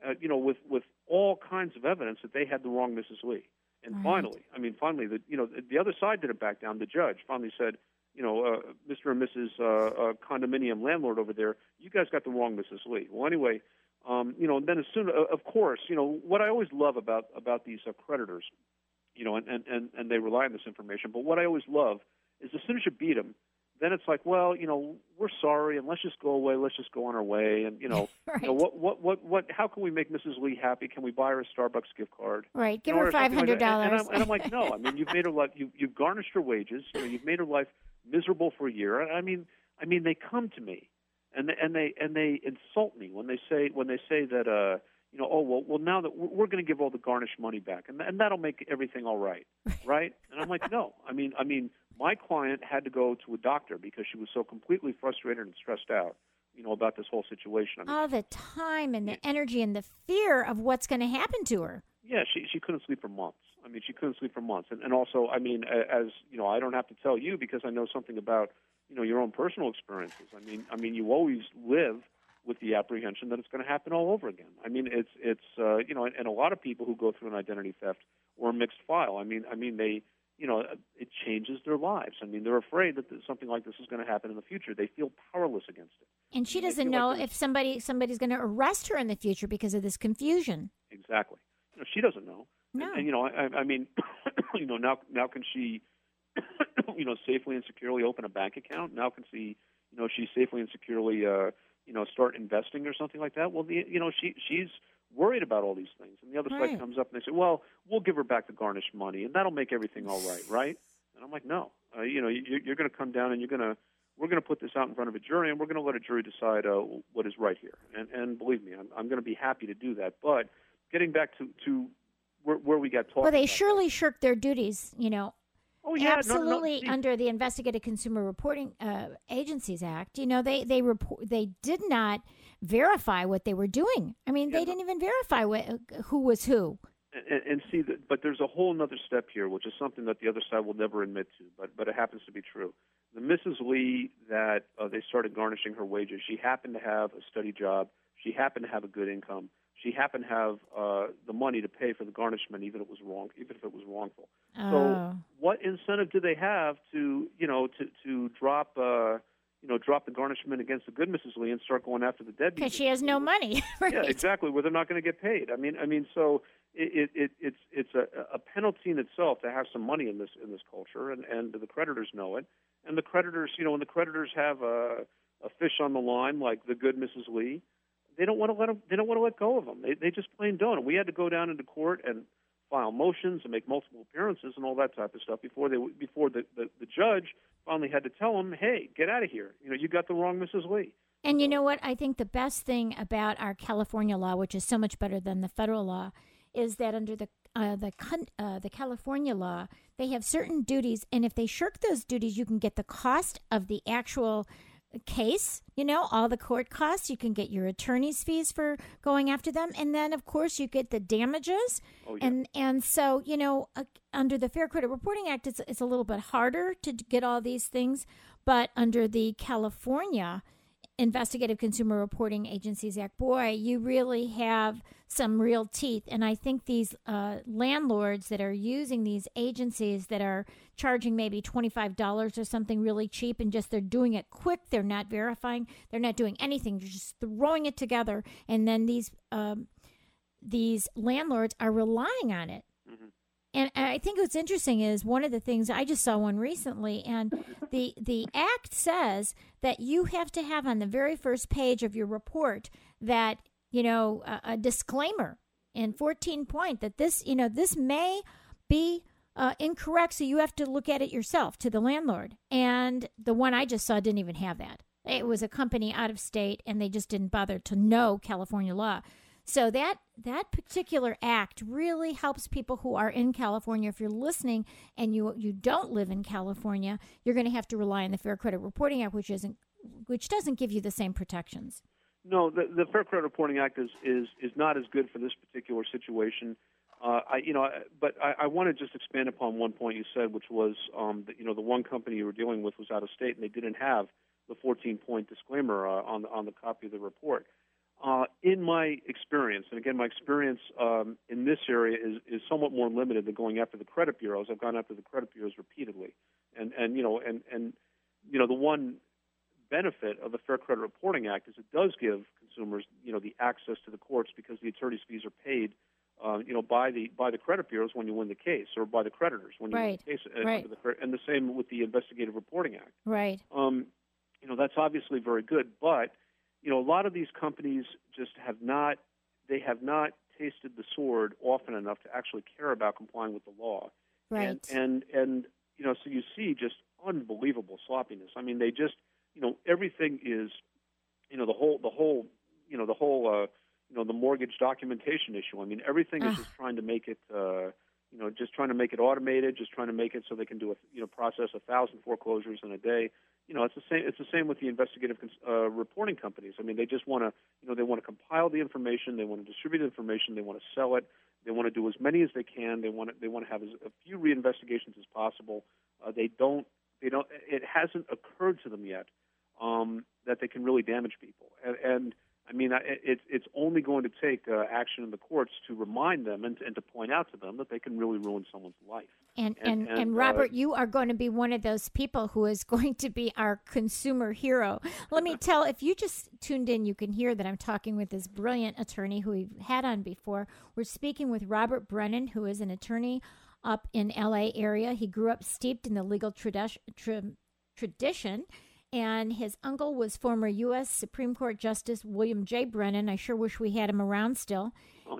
C: uh, you know, with with all kinds of evidence that they had the wrong Mrs. Lee. And
B: Right.
C: finally, I mean, finally, the you know the other side didn't back down. The judge finally said, you know, uh, Mr. and Mrs. Uh, uh, condominium landlord over there, you guys got the wrong Mrs. Lee. Well, anyway, um, you know, and then as soon, uh, of course, you know, what I always love about about these uh, creditors, you know, and, and and and they rely on this information. But what I always love is as soon as you beat them, then it's like, well, you know, we're sorry, and let's just go away. Let's just go on our way, and you know, <laughs>
B: right.
C: you know what, what, what, what? How can we make Mrs. Lee happy? Can we buy her a Starbucks gift card?
B: right. Give
C: you know,
B: her five hundred
C: dollars. Like
B: and,
C: And, I'm, and I'm like, no. I mean, <laughs> you've made her life. You, you've garnished her wages. You know, you've made her life miserable for a year. I mean, I mean, they come to me, and they, and they and they insult me when they say when they say that, uh, you know, oh well, well now that we're, going to give all the garnished money back, and and that'll make everything all right, <laughs> right? And I'm like, no. I mean, I mean, my client had to go to a doctor because she was so completely frustrated and stressed out, you know, about this whole situation. I mean,
B: all the time and the energy and the fear of what's going to happen to her.
C: Yeah, she she couldn't sleep for months. I mean, she couldn't sleep for months, and and also, I mean, as you know, I don't have to tell you because I know something about you know your own personal experiences. I mean, I mean, you always live with the apprehension that it's going to happen all over again. I mean, it's it's uh, you know, and, and a lot of people who go through an identity theft or a mixed file. I mean, I mean, they you know, it changes their lives. I mean, they're afraid that something like this is going to happen in the future. They feel powerless against it.
B: And she doesn't know
C: like
B: if somebody somebody's going to arrest her in the future because of this confusion.
C: Exactly. She doesn't know.
B: No.
C: And, and you know, I, I mean, <coughs> you know, now now can she, <coughs> you know, safely and securely open a bank account? Now can she, you know, she safely and securely, uh, you know, start investing or something like that? Well, the, you know, she she's worried about all these things, and the other
B: Right.
C: side comes up and they say, well, we'll give her back the garnished money, and that'll make everything all right, <laughs> right? And I'm like, no, uh, you know, you, you're going to come down and you're going to. We're going to put this out in front of a jury, and we're going to let a jury decide uh, what is right here. And, and believe me, I'm, I'm going to be happy to do that. But getting back to, to where, where we got talking.
B: Well, they surely shirked their duties, you know,
C: oh, yeah, no, no, no,
B: absolutely under the Investigative Consumer Reporting uh, Agencies Act. You know, they they report they did not verify what they were doing. I mean,
C: Yeah,
B: they
C: no.
B: didn't even verify what, who was who.
C: and, and see that, but there's a whole other step here, which is something that the other side will never admit to, but but it happens to be true. The Mrs. Lee that uh, they started garnishing her wages, she happened to have a steady job. She happened to have a good income. She happened to have uh, the money to pay for the garnishment, even if it was wrong, even if it was wrongful.
B: Oh.
C: So, what incentive do they have to, you know, to to drop, uh, you know, drop the garnishment against the good Mrs. Lee and start going after the deadbeat?
B: because she has no money. <laughs> right?
C: Yeah, exactly. Where they're not going to get paid. I mean, I mean, so it, it, it it's it's a, a penalty in itself to have some money in this in this culture, and and the creditors know it, and the creditors, you know, when the creditors have a a fish on the line like the good Mrs. Lee, they don't want to let them. They don't want to let go of them. They they just plain don't. And we had to go down into court and file motions and make multiple appearances and all that type of stuff before they before the the, the judge finally had to tell them, hey, get out of here. You know, you got the wrong Mrs. Lee.
B: And you know what? I think the best thing about our California law, which is so much better than the federal law, is that under the uh, the uh, the California law, they have certain duties, and if they shirk those duties, you can get the cost of the actual case. You know, all the court costs. You can get your attorney's fees for going after them, and then of course you get the damages.
C: Oh yeah.
B: And and so you know, uh, under the Fair Credit Reporting Act, it's it's a little bit harder to get all these things, but under the California Investigative Consumer Reporting Agencies Act, boy, you really have some real teeth. And I think these uh, landlords that are using these agencies that are charging maybe $25 or something really cheap and just they're doing it quick, they're not verifying, they're not doing anything, they're just throwing it together. And then these, um, these landlords are relying on it. And I think what's interesting is one of the things I just saw one recently, and the the act says that you have to have on the very first page of your report that you know a, a disclaimer in 14 point that this you know this may be uh, incorrect, so you have to look at it yourself to the landlord. And the one I just saw didn't even have that. It was a company out of state, and they just didn't bother to know California law. So that that particular act really helps people who are in California. If you're listening and you you don't live in California, you're going to have to rely on the Fair Credit Reporting Act, which isn't which doesn't give you the same protections.
C: No, the, the Fair Credit Reporting Act is, is is not as good for this particular situation. Uh, I, you know, but I, I want to just expand upon one point you said, which was um, that you know the one company you were dealing with was out of state and they didn't have the 14-point disclaimer uh, on on the copy of the report. Uh, in my experience, and again, my experience um, in this area is, is somewhat more limited than going after the credit bureaus. I've gone after the credit bureaus repeatedly, and and you know, and and you know, the one benefit of the Fair Credit Reporting Act is it does give consumers, you know, the access to the courts because the attorney's fees are paid, uh, you know, by the by the credit bureaus when you win the case, or by the creditors when you
B: right.
C: win the case. Uh,
B: right.
C: The, and the same with the Investigative Reporting Act.
B: Right.
C: Um, you know, that's obviously very good, but you know, a lot of these companies just have not they have not tasted the sword often enough to actually care about complying with the law.
B: Right.
C: And and, and you know, so you see just unbelievable sloppiness. I mean, they just you know everything is you know the whole the whole you know the whole uh, you know the mortgage documentation issue. I mean, everything is
B: Ugh.
C: just trying to make it. Uh, you know, just trying to make it automated, just trying to make it so they can do a you know process a thousand foreclosures in a day you know, it's the same. It's the same with the investigative uh, reporting companies. I mean, they just want to, you know, they want to compile the information, they want to distribute the information, they want to sell it, they want to do as many as they can. They want to, they want to have as a few reinvestigations as possible. Uh, they don't, they don't. It hasn't occurred to them yet um, that they can really damage people, and, and I mean, it's it's only going to take uh, action in the courts to remind them and, and to point out to them that they can really ruin someone's life.
B: And
C: And-
B: and,
C: and,
B: and,
C: uh,
B: Robert, you are going to be one of those people who is going to be our consumer hero. Let me <laughs> tell, if you just tuned in, you can hear that I'm talking with this brilliant attorney who we've had on before. We're speaking with Robert Brennan, who is an attorney up in LA area. He grew up steeped in the legal tradi- tra- tradition. And his uncle was former U.S. Supreme Court Justice William J. Brennan. I sure wish we had him around still.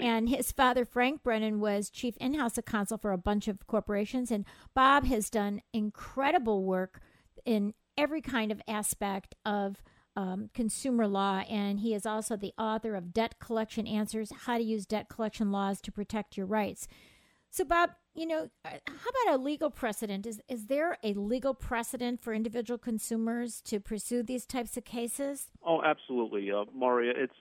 B: And his father, Frank Brennan, was chief in house counsel for a bunch of corporations. And Bob has done incredible work in every kind of aspect of um, consumer law. And he is also the author of Debt Collection Answers How to Use Debt Collection Laws to Protect Your Rights. So, Bob, you know, uh, how about a legal precedent? Is, is there a legal precedent for individual consumers to pursue these types of cases?
C: Oh, absolutely, uh, Maria. It's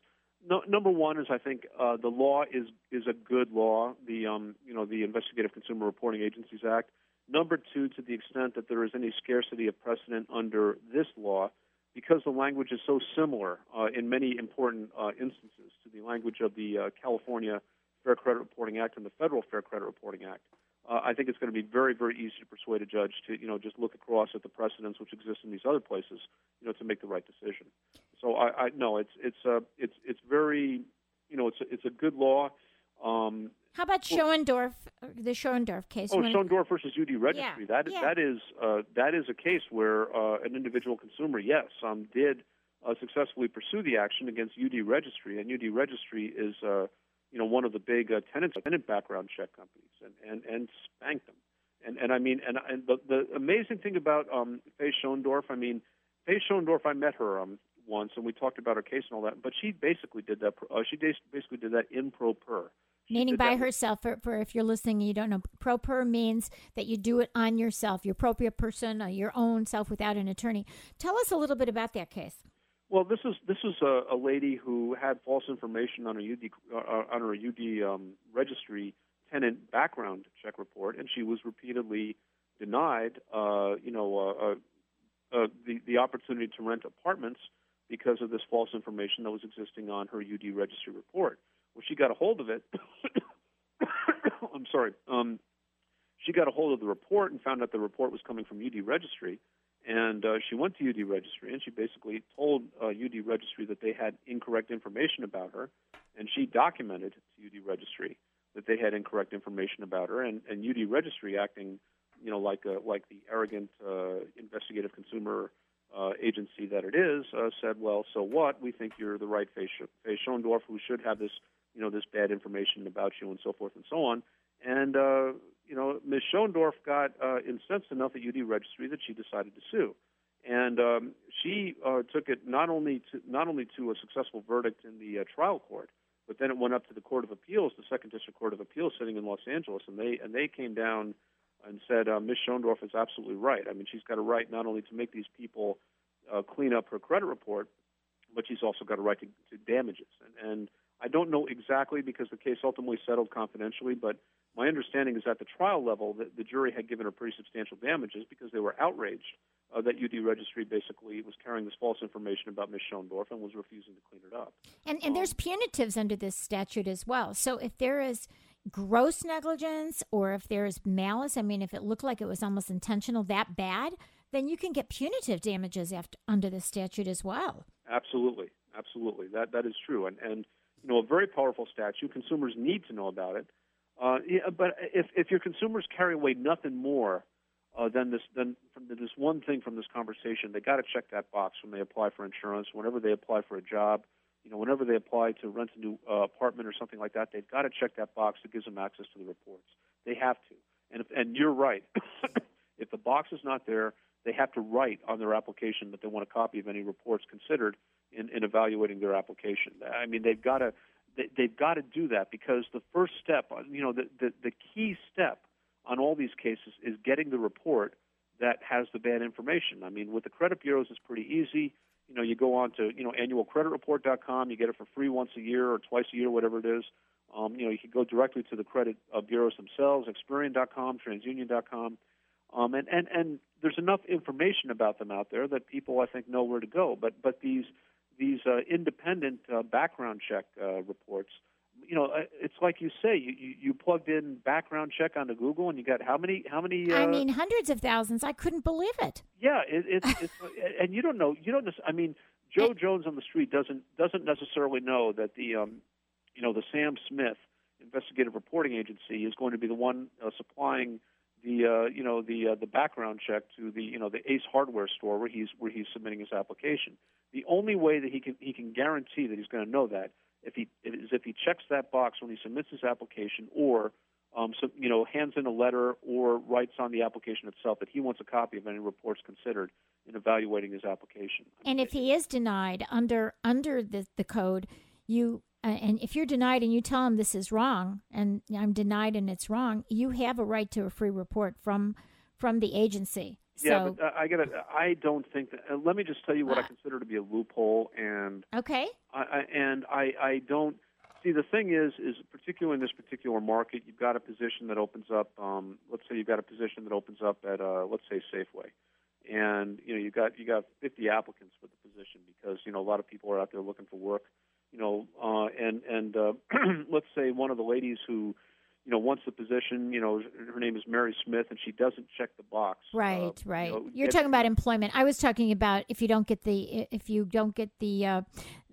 C: no, number one is I think uh, the law is is a good law. The um, you know the Investigative Consumer Reporting Agencies Act. Number two, to the extent that there is any scarcity of precedent under this law, because the language is so similar uh, in many important uh, instances to the language of the uh, California Fair Credit Reporting Act and the Federal Fair Credit Reporting Act. Uh, I think it's going to be very, very easy to persuade a judge to, you know, just look across at the precedents which exist in these other places, you know, to make the right decision. So I, I no, it's it's uh, it's it's very, you know, it's a, it's a good law. Um,
B: How about Schoendorf, uh, the Schoendorf case?
C: oh, Schoendorf versus UD Registry.
B: Yeah,
C: That
B: yeah.
C: that is uh, that is a case where uh, an individual consumer, yes, um, did uh, successfully pursue the action against UD Registry, and UD Registry is, uh, you know, one of the big uh, tenant tenant background check companies, and and and spanked them. And and I mean, and and the the amazing thing about um, Faye Schoendorf, I mean, Faye Schoendorf, I met her um, once, and we talked about her case and all that. But she basically did that. Uh, she basically did that in pro per. She
B: meaning by herself for, for if you're listening and you don't know pro per means that you do it on yourself your appropriate person uh, your own self without an attorney tell us a little bit about that case
C: Well, this is this is a, a lady who had false information on her UD uh, on her UD um, registry tenant background check report, and she was repeatedly denied, uh, you know, uh, uh, uh, the the opportunity to rent apartments because of this false information that was existing on her UD registry report. Well, she got a hold of it. <coughs> I'm sorry. Um, she got a hold of the report and found out the report was coming from UD registry. And uh, she went to UD Registry and she basically told uh, UD Registry that they had incorrect information about her, and she documented to UD Registry that they had incorrect information about her, and, and UD Registry acting, you know, like a, like the arrogant uh, investigative consumer uh, agency that it is, uh, said, well, so what? We think you're the right Faye, Sch- Faye Schoendorf who should have this, you know, this bad information about you and so forth and so on. And uh, you know, Ms. Schoendorf got uh, incensed enough at UD Registry that she decided to sue, and um, she uh, took it not only to not only to a successful verdict in the uh, trial court, but then it went up to the Court of Appeals, the Second District Court of Appeals, sitting in Los Angeles, and they and they came down and said uh, Ms. Schoendorf is absolutely right. I mean, she's got a right not only to make these people uh, clean up her credit report, but she's also got a right to, to damages. And, and I don't know exactly because the case ultimately settled confidentially, but my understanding is at the trial level that the jury had given her pretty substantial damages because they were outraged uh, that UD Registry basically was carrying this false information about Ms. Schoendorf and was refusing to clean it up.
B: And and um, there's punitives under this statute as well. So if there is gross negligence or if there's malice, I mean, if it looked like it was almost intentional, that bad, then you can get punitive damages after, under the statute as well.
C: Absolutely, absolutely. That that is true, and and you know a very powerful statute. Consumers need to know about it. Uh, yeah, but if if your consumers carry away nothing more uh, than this than from this one thing from this conversation, they got to check that box when they apply for insurance, whenever they apply for a job, you know, whenever they apply to rent a new uh, apartment or something like that, they've got to check that box that gives them access to the reports. They have to. And if, and you're right. <coughs> if the box is not there, they have to write on their application that they want a copy of any reports considered in, in evaluating their application. I mean, they've got to they, they've got to do that because the first step, you know, the, the the key step on all these cases is getting the report that has the bad information. I mean, with the credit bureaus, it's pretty easy. You know, you go on to you know annualcreditreport.com, you get it for free once a year or twice a year, whatever it is. Um, you know, you can go directly to the credit uh, bureaus themselves, Experian.com, TransUnion.com. Um, and, and, and there's enough information about them out there that people, I think, know where to go. But, but these, these uh, independent uh, background check uh, reports, you know, uh, it's like you say, you, you, you plugged in background check onto Google, and you got how many how many?
B: Uh, I mean, hundreds of thousands. I couldn't believe it.
C: Yeah, it, it's, it's <laughs> and you don't know you don't. I mean, Joe Jones on the street doesn't doesn't necessarily know that the um, you know the Sam Smith investigative reporting agency is going to be the one uh, supplying the uh, you know the uh, the background check to the you know the Ace Hardware store where he's where he's submitting his application. The only way that he can he can guarantee that he's going to know that if he is if he checks that box when he submits his application or um, so you know hands in a letter or writes on the application itself that he wants a copy of any reports considered in evaluating his application.
B: And if he is denied under under the the code, you uh, and if you're denied and you tell them this is wrong and I'm denied and it's wrong, you have a right to a free report from from the agency.
C: Yeah, but uh, I got I don't think that. Uh, let me just tell you what uh, I consider to be a loophole, and
B: okay,
C: I, I, and I I don't see the thing is is particularly in this particular market, you've got a position that opens up. Um, let's say you've got a position that opens up at uh, let's say Safeway, and you know you got you got 50 applicants for the position because you know a lot of people are out there looking for work you know, uh, and and uh, <clears throat> let's say one of the ladies who, you know, wants the position, you know, her name is Mary Smith, and she doesn't check the box.
B: Right, uh, right. You know, You're talking about employment. I was talking about if you don't get the if you don't get the. Uh,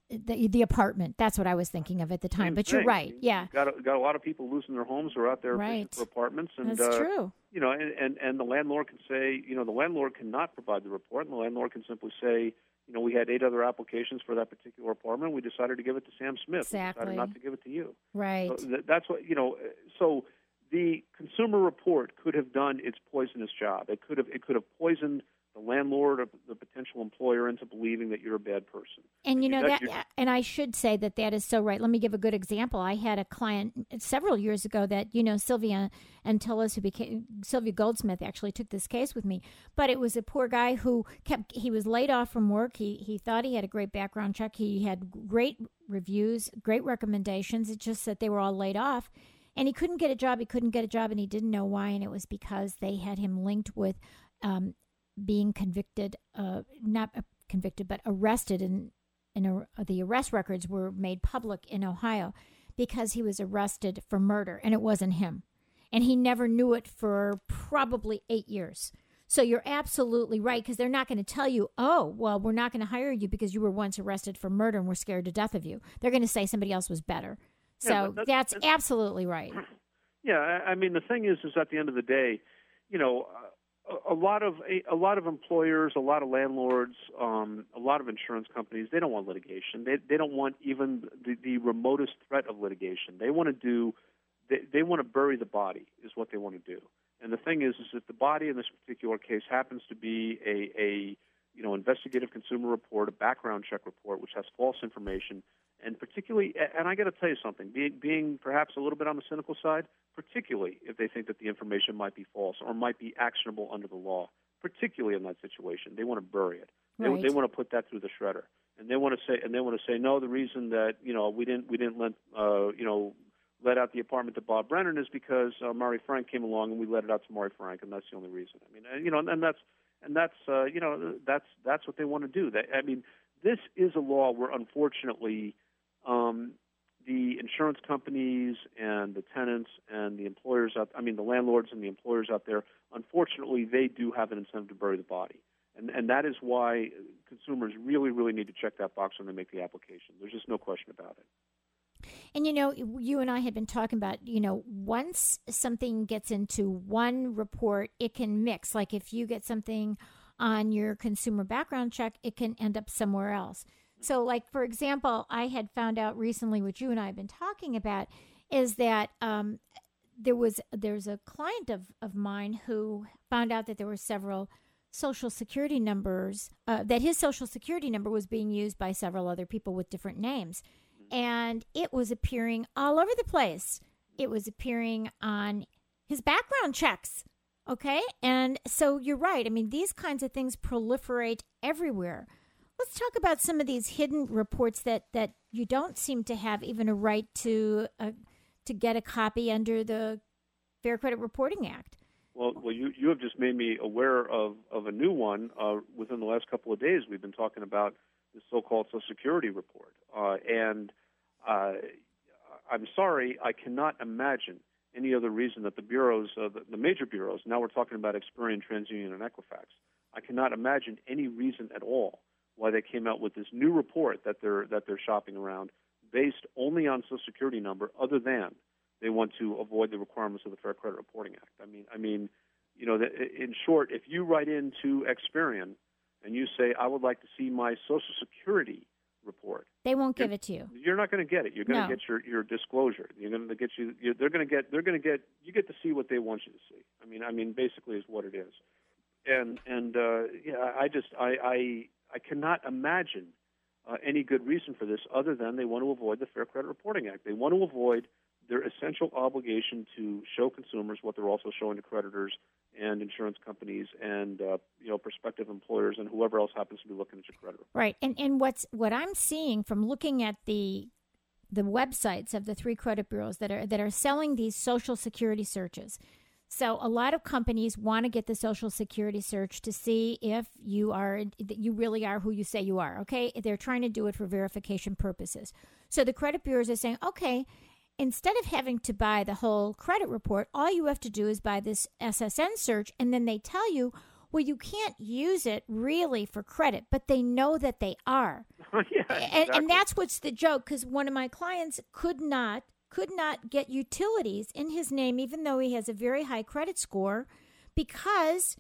B: the, the apartment. That's what I was thinking of at the time. But you're right. Yeah.
C: Got a, got a lot of people losing their homes or out there right. for apartments. And,
B: That's uh, true.
C: You know, and, and, and the landlord can say, you know, the landlord cannot provide the report, and the landlord can simply say, you know, we had eight other applications for that particular apartment. We decided to give it to Sam Smith.
B: Exactly.
C: We decided not to give it to you.
B: Right.
C: So th- that's what you know. So the consumer report could have done its poisonous job. It could have it could have poisoned the landlord or the potential employer into believing that you're a bad person.
B: And you know that, that and I should say that that is so right. Let me give a good example. I had a client several years ago that you know Sylvia Antilles, who became Sylvia Goldsmith, actually took this case with me. But it was a poor guy who kept he was laid off from work. He he thought he had a great background check. He had great reviews, great recommendations. It's just that they were all laid off. And he couldn't get a job. He couldn't get a job, and he didn't know why. And it was because they had him linked with um, being convicted, uh, not uh, convicted, but arrested, and in, the arrest records were made public in Ohio because he was arrested for murder, and it wasn't him. And he never knew it for probably eight years. So you're absolutely right because they're not going to tell you, oh, well, we're not going to hire you because you were once arrested for murder and we're scared to death of you. They're going to say somebody else was better. So yeah, that's, that's, that's, absolutely right. <clears throat>
C: Yeah, I mean the thing is, is at the end of the day, you know, a lot of a, lot of employers, a lot of landlords, um, a lot of insurance companies, they don't want litigation. They they don't want even the, the remotest threat of litigation. They want to do they, they want to bury the body is what they want to do. And the thing is, is that the body in this particular case happens to be a, a you know investigative consumer report, a background check report, which has false information and particularly, and I got to tell you something, being, being perhaps a little bit on the cynical side, particularly if they think that the information might be false or might be actionable under the law, particularly in that situation, they want to bury it. They,
B: Right.
C: they want to put that through the shredder, and they want to say, and they want to say, no, the reason that you know we didn't we didn't let uh, you know let out the apartment to Bob Brennan is because uh, Mari Frank came along and we let it out to Mari Frank, and that's the only reason. I mean, and, you know, and that's and that's uh, you know that's that's what they want to do. They, I mean, this is a law where unfortunately um, the insurance companies and the tenants and the employers out I mean the landlords and the employers out there unfortunately they do have an incentive to bury the body and and that is why consumers really really need to check that box when they make the application there's just no question about it
B: And you know, you and I had been talking about, you know, once something gets into one report, it can mix. Like if you get something on your consumer background check, it can end up somewhere else. So, like for example, I had found out recently, what you and I have been talking about, is that um, there was there's a client of of mine who found out that there were several social security numbers uh, that his social security number was being used by several other people with different names and it was appearing all over the place. It was appearing on his background checks. Okay. And so you're right. I mean, these kinds of things proliferate everywhere. Let's talk about some of these hidden reports that, that you don't seem to have even a right to uh, to get a copy under the Fair Credit Reporting Act.
C: Well, well, you you have just made me aware of of a new one. Uh, within the last couple of days, we've been talking about the so-called Social Security report, uh, and uh, I'm sorry, I cannot imagine any other reason that the bureaus, uh, the, the major bureaus, now we're talking about Experian, TransUnion, and Equifax. I cannot imagine any reason at all why they came out with this new report that they're that they're shopping around, based only on Social Security number, other than they want to avoid the requirements of the Fair Credit Reporting Act. I mean, I mean, you know, in short, if you write into Experian and you say, "I would like to see my Social Security report,"
B: They won't give it to you.
C: you're not going to get it. You're going to
B: No.
C: get your your disclosure. You're going to get you. You're, they're going to get. They're going to get. You get to see what they want you to see. I mean, I mean, basically, is what it is. And and uh, yeah, I just I I I cannot imagine uh, any good reason for this other than they want to avoid the Fair Credit Reporting Act. They want to avoid their essential obligation to show consumers what they're also showing to creditors and insurance companies and uh, you know prospective employers and whoever else happens to be looking at your credit report.
B: Right. And and what's what I'm seeing from looking at the the websites of the three credit bureaus that are that are selling these social security searches. So a lot of companies want to get the social security search to see if you are that you really are who you say you are, okay? They're trying to do it for verification purposes. So the credit bureaus are saying, "Okay, instead of having to buy the whole credit report, all you have to do is buy this SSN search and then they tell you well, you can't use it really for credit, but they know that they are. <laughs>
C: yeah,
B: and, and that's what's the joke because one of my clients could not could not get utilities in his name even though he has a very high credit score because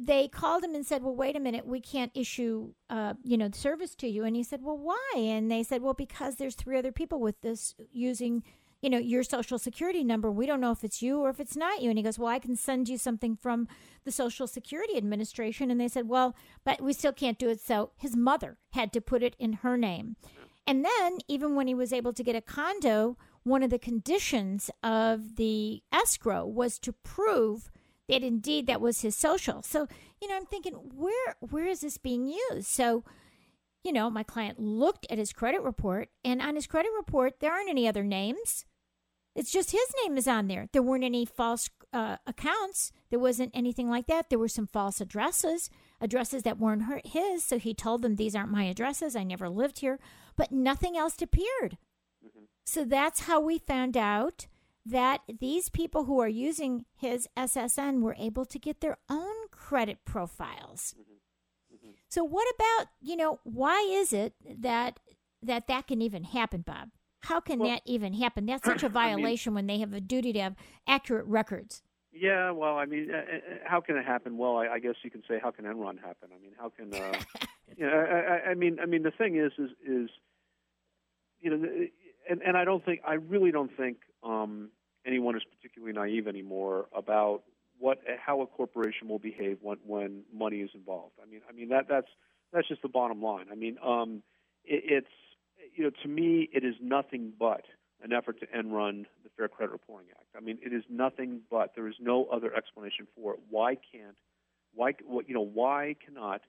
B: they called him and said well wait a minute we can't issue uh, you know the service to you. And he said well why? And they said well because there's three other people with this using you know your social security number. We don't know if it's you or if it's not you. And he goes well i can send you something from the social security administration. And they said well but we still can't do it. So his mother had to put it in her name. And then even when he was able to get a condo one of the conditions of the escrow was to prove that indeed that was his social so you know i'm thinking where where is this being used so you know my client looked at his credit report and on his credit report there aren't any other names it's just his name is on there. There weren't any false uh, accounts. There wasn't anything like that. There were some false addresses, addresses that weren't his. So he told them, These aren't my addresses. I never lived here. But nothing else appeared. So that's how we found out that these people who are using his SSN were able to get their own credit profiles. So what about, you know, why is it that that that can even happen, Bob? How can
C: Well-
B: that even happen? That's <clears throat> such a
C: I mean-
B: violation when they have a duty to have accurate records.
C: Yeah, well, I mean, uh, uh, how can it happen? Well, I, I guess you can say, how can Enron happen? I mean, how can, uh, <laughs> you know, I, I, I mean, I mean, the thing is, is, is, you know, the- and and I don't think, I really don't think um, anyone is particularly naive anymore about what, how a corporation will behave when when money is involved. I mean, I mean that that's that's just the bottom line. I mean, um, it, it's, you know, to me, it is nothing but an effort to end run the Fair Credit Reporting Act. I mean, it is nothing but there is no other explanation for it. Why can't Why, what you know, why cannot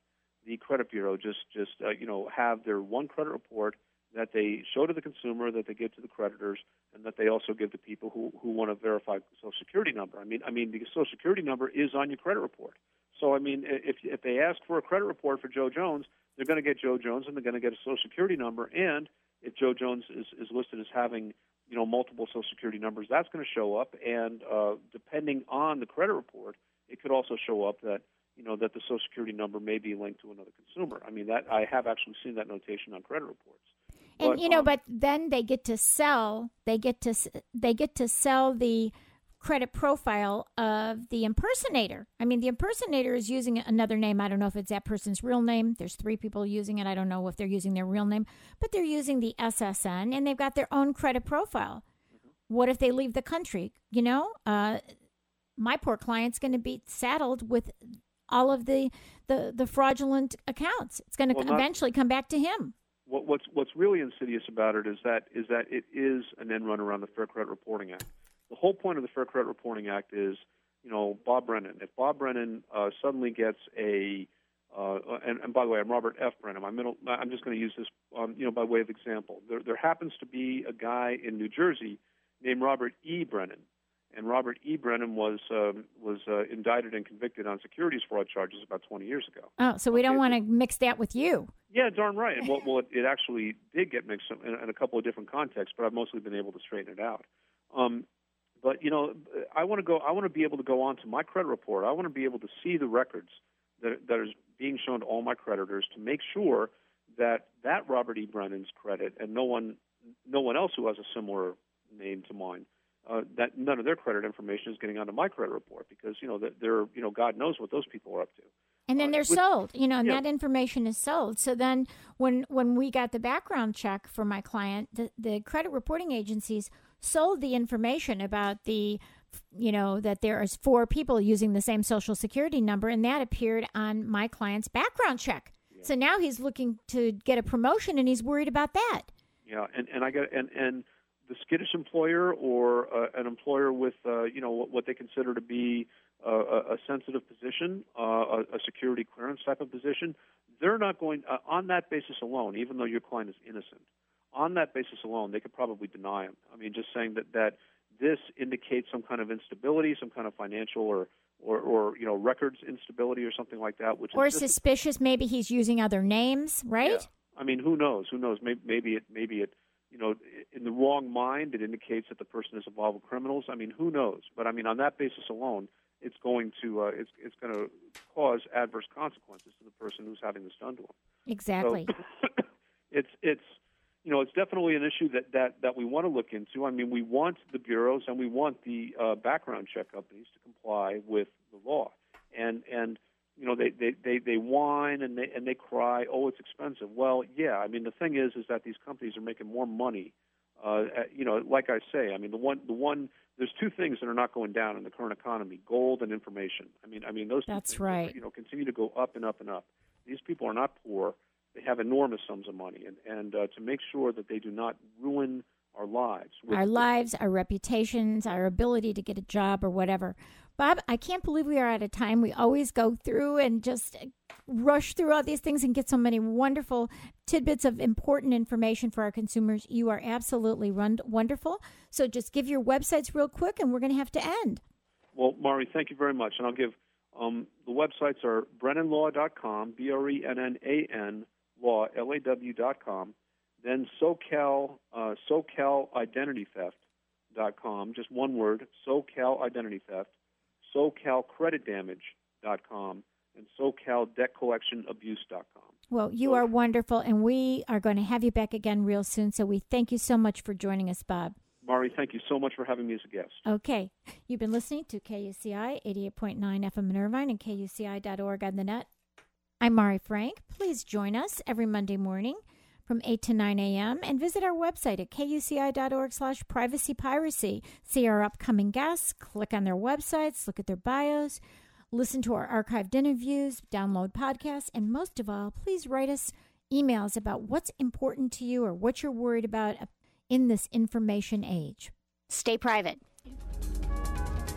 C: the credit bureau just just uh, you know have their one credit report that they show to the consumer, that they give to the creditors, and that they also give to people who, who want to verify Social Security number. I mean, I mean, the Social Security number is on your credit report. So, I mean, if if they ask for a credit report for Joe Jones, they're going to get Joe Jones, and they're going to get a Social Security number. And if Joe Jones is, is listed as having you know multiple Social Security numbers, that's going to show up. And uh, depending on the credit report, it could also show up that you know that the Social Security number may be linked to another consumer. I mean, that I have actually seen that notation on credit reports.
B: And you know, but then they get to sell. They get to they get to sell the credit profile of the impersonator. I mean, the impersonator is using another name. I don't know if it's that person's real name. There's three people using it. I don't know if they're using their real name, but they're using the SSN and they've got their own credit profile. Mm-hmm. What if they leave the country? You know, uh, my poor client's going to be saddled with all of the the, the fraudulent accounts. It's going to well, eventually come back to him
C: what, what's what's really insidious about it is that is that it is an end run around the Fair Credit Reporting Act. The whole point of the Fair Credit Reporting Act is, you know, Bob Brennan. If Bob Brennan uh, suddenly gets a uh, and, and, by the way, I'm Robert F. Brennan. Middle, I'm just going to use this, um, you know, by way of example. There, there happens to be a guy in New Jersey named Robert E. Brennan, and Robert E. Brennan was um, was uh, indicted and convicted on securities fraud charges about 20 years ago.
B: Oh, so we don't want to mix that with you.
C: Yeah, darn right. <laughs> Well, well it, it actually did get mixed in, in, a couple of different contexts, but I've mostly been able to straighten it out. Um, but you know, I want to go. I want to be able to go on to my credit report. I want to be able to see the records that that is being shown to all my creditors to make sure that that Robert E. Brennan's credit and no one no one else who has a similar name to mine uh, that none of their credit information is getting onto my credit report because you know that they're you know God knows what those people are up to.
B: And then uh, they're with, sold, you know, and yeah. that information is sold. So then, when when we got the background check for my client, the, the credit reporting agencies sold the information about the, you know, that there is four people using the same social security number, and that appeared on my client's background check. Yeah. So now he's looking to get a promotion, and he's worried about that.
C: Yeah, and and I got and and the skittish employer or uh, an employer with uh, you know what, what, they consider to be uh, a, a sensitive position, uh, a, a, security clearance type of position, they're not going uh, on that basis alone. Even though your client is innocent, on that basis alone, they could probably deny him. I mean, just saying that that this indicates some kind of instability, some kind of financial or or, or you know records instability or something like that, which
B: or suspicious. Maybe he's using other names, right?
C: Yeah. I mean, who knows? Who knows? Maybe, maybe it maybe it you know, in the wrong mind, it indicates that the person is involved with criminals. I mean, who knows? But I mean, on that basis alone, it's going to uh, it's it's going to cause adverse consequences to the person who's having this done to them.
B: Exactly.
C: So <coughs> it's it's you know it's definitely an issue that that that we want to look into. I mean, we want the bureaus and we want the uh, background check companies to comply with the law, and and you know, they, they, they, they whine and they, and they cry, oh, it's expensive. Well, yeah, I mean, the thing is, is that these companies are making more money. Uh, you know, like I say, I mean, the one, the one, there's two things that are not going down in the current economy: gold and information. I mean, I mean, those.
B: That's right.
C: Are, you know, continue to go up and up and up. These people are not poor; they have enormous sums of money, and and uh, to make sure that they do not ruin our lives,
B: our lives, our reputations, our ability to get a job or whatever. Bob, I can't believe we are out of time. We always go through and just rush through all these things and get so many wonderful tidbits of important information for our consumers. You are absolutely run- wonderful. So just give your websites real quick and we're going to have to end.
C: Well, Mari, thank you very much. And I'll give um, the websites are brennanlaw.com, B R E N N A N, law, L A W.com. Then SoCal, uh, Identity Theft.com, just one word, SoCal Identity Theft SoCalCreditDamage.com, and SoCalDebtCollectionAbuse.com.
B: Well, you so, are wonderful, and we are going to have you back again real soon. So we thank you so much for joining us, Bob.
C: Mari, thank you so much for having me as a guest.
B: Okay. You've been listening to KUCI 88.9 FM in Irvine and KUCI.org on the net. I'm Mari Frank. Please join us every Monday morning from 8 to 9 a.m. and visit our website at kuci.org slash privacy piracy. See our upcoming guests, click on their websites, look at their bios, listen to our archived interviews, download podcasts, and most of all, please write us emails about what's important to you or what you're worried about in this information age. Stay private.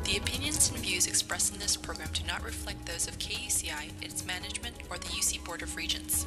D: The opinions and views expressed in this program do not reflect those of KUCI, its management, or the UC Board of Regents.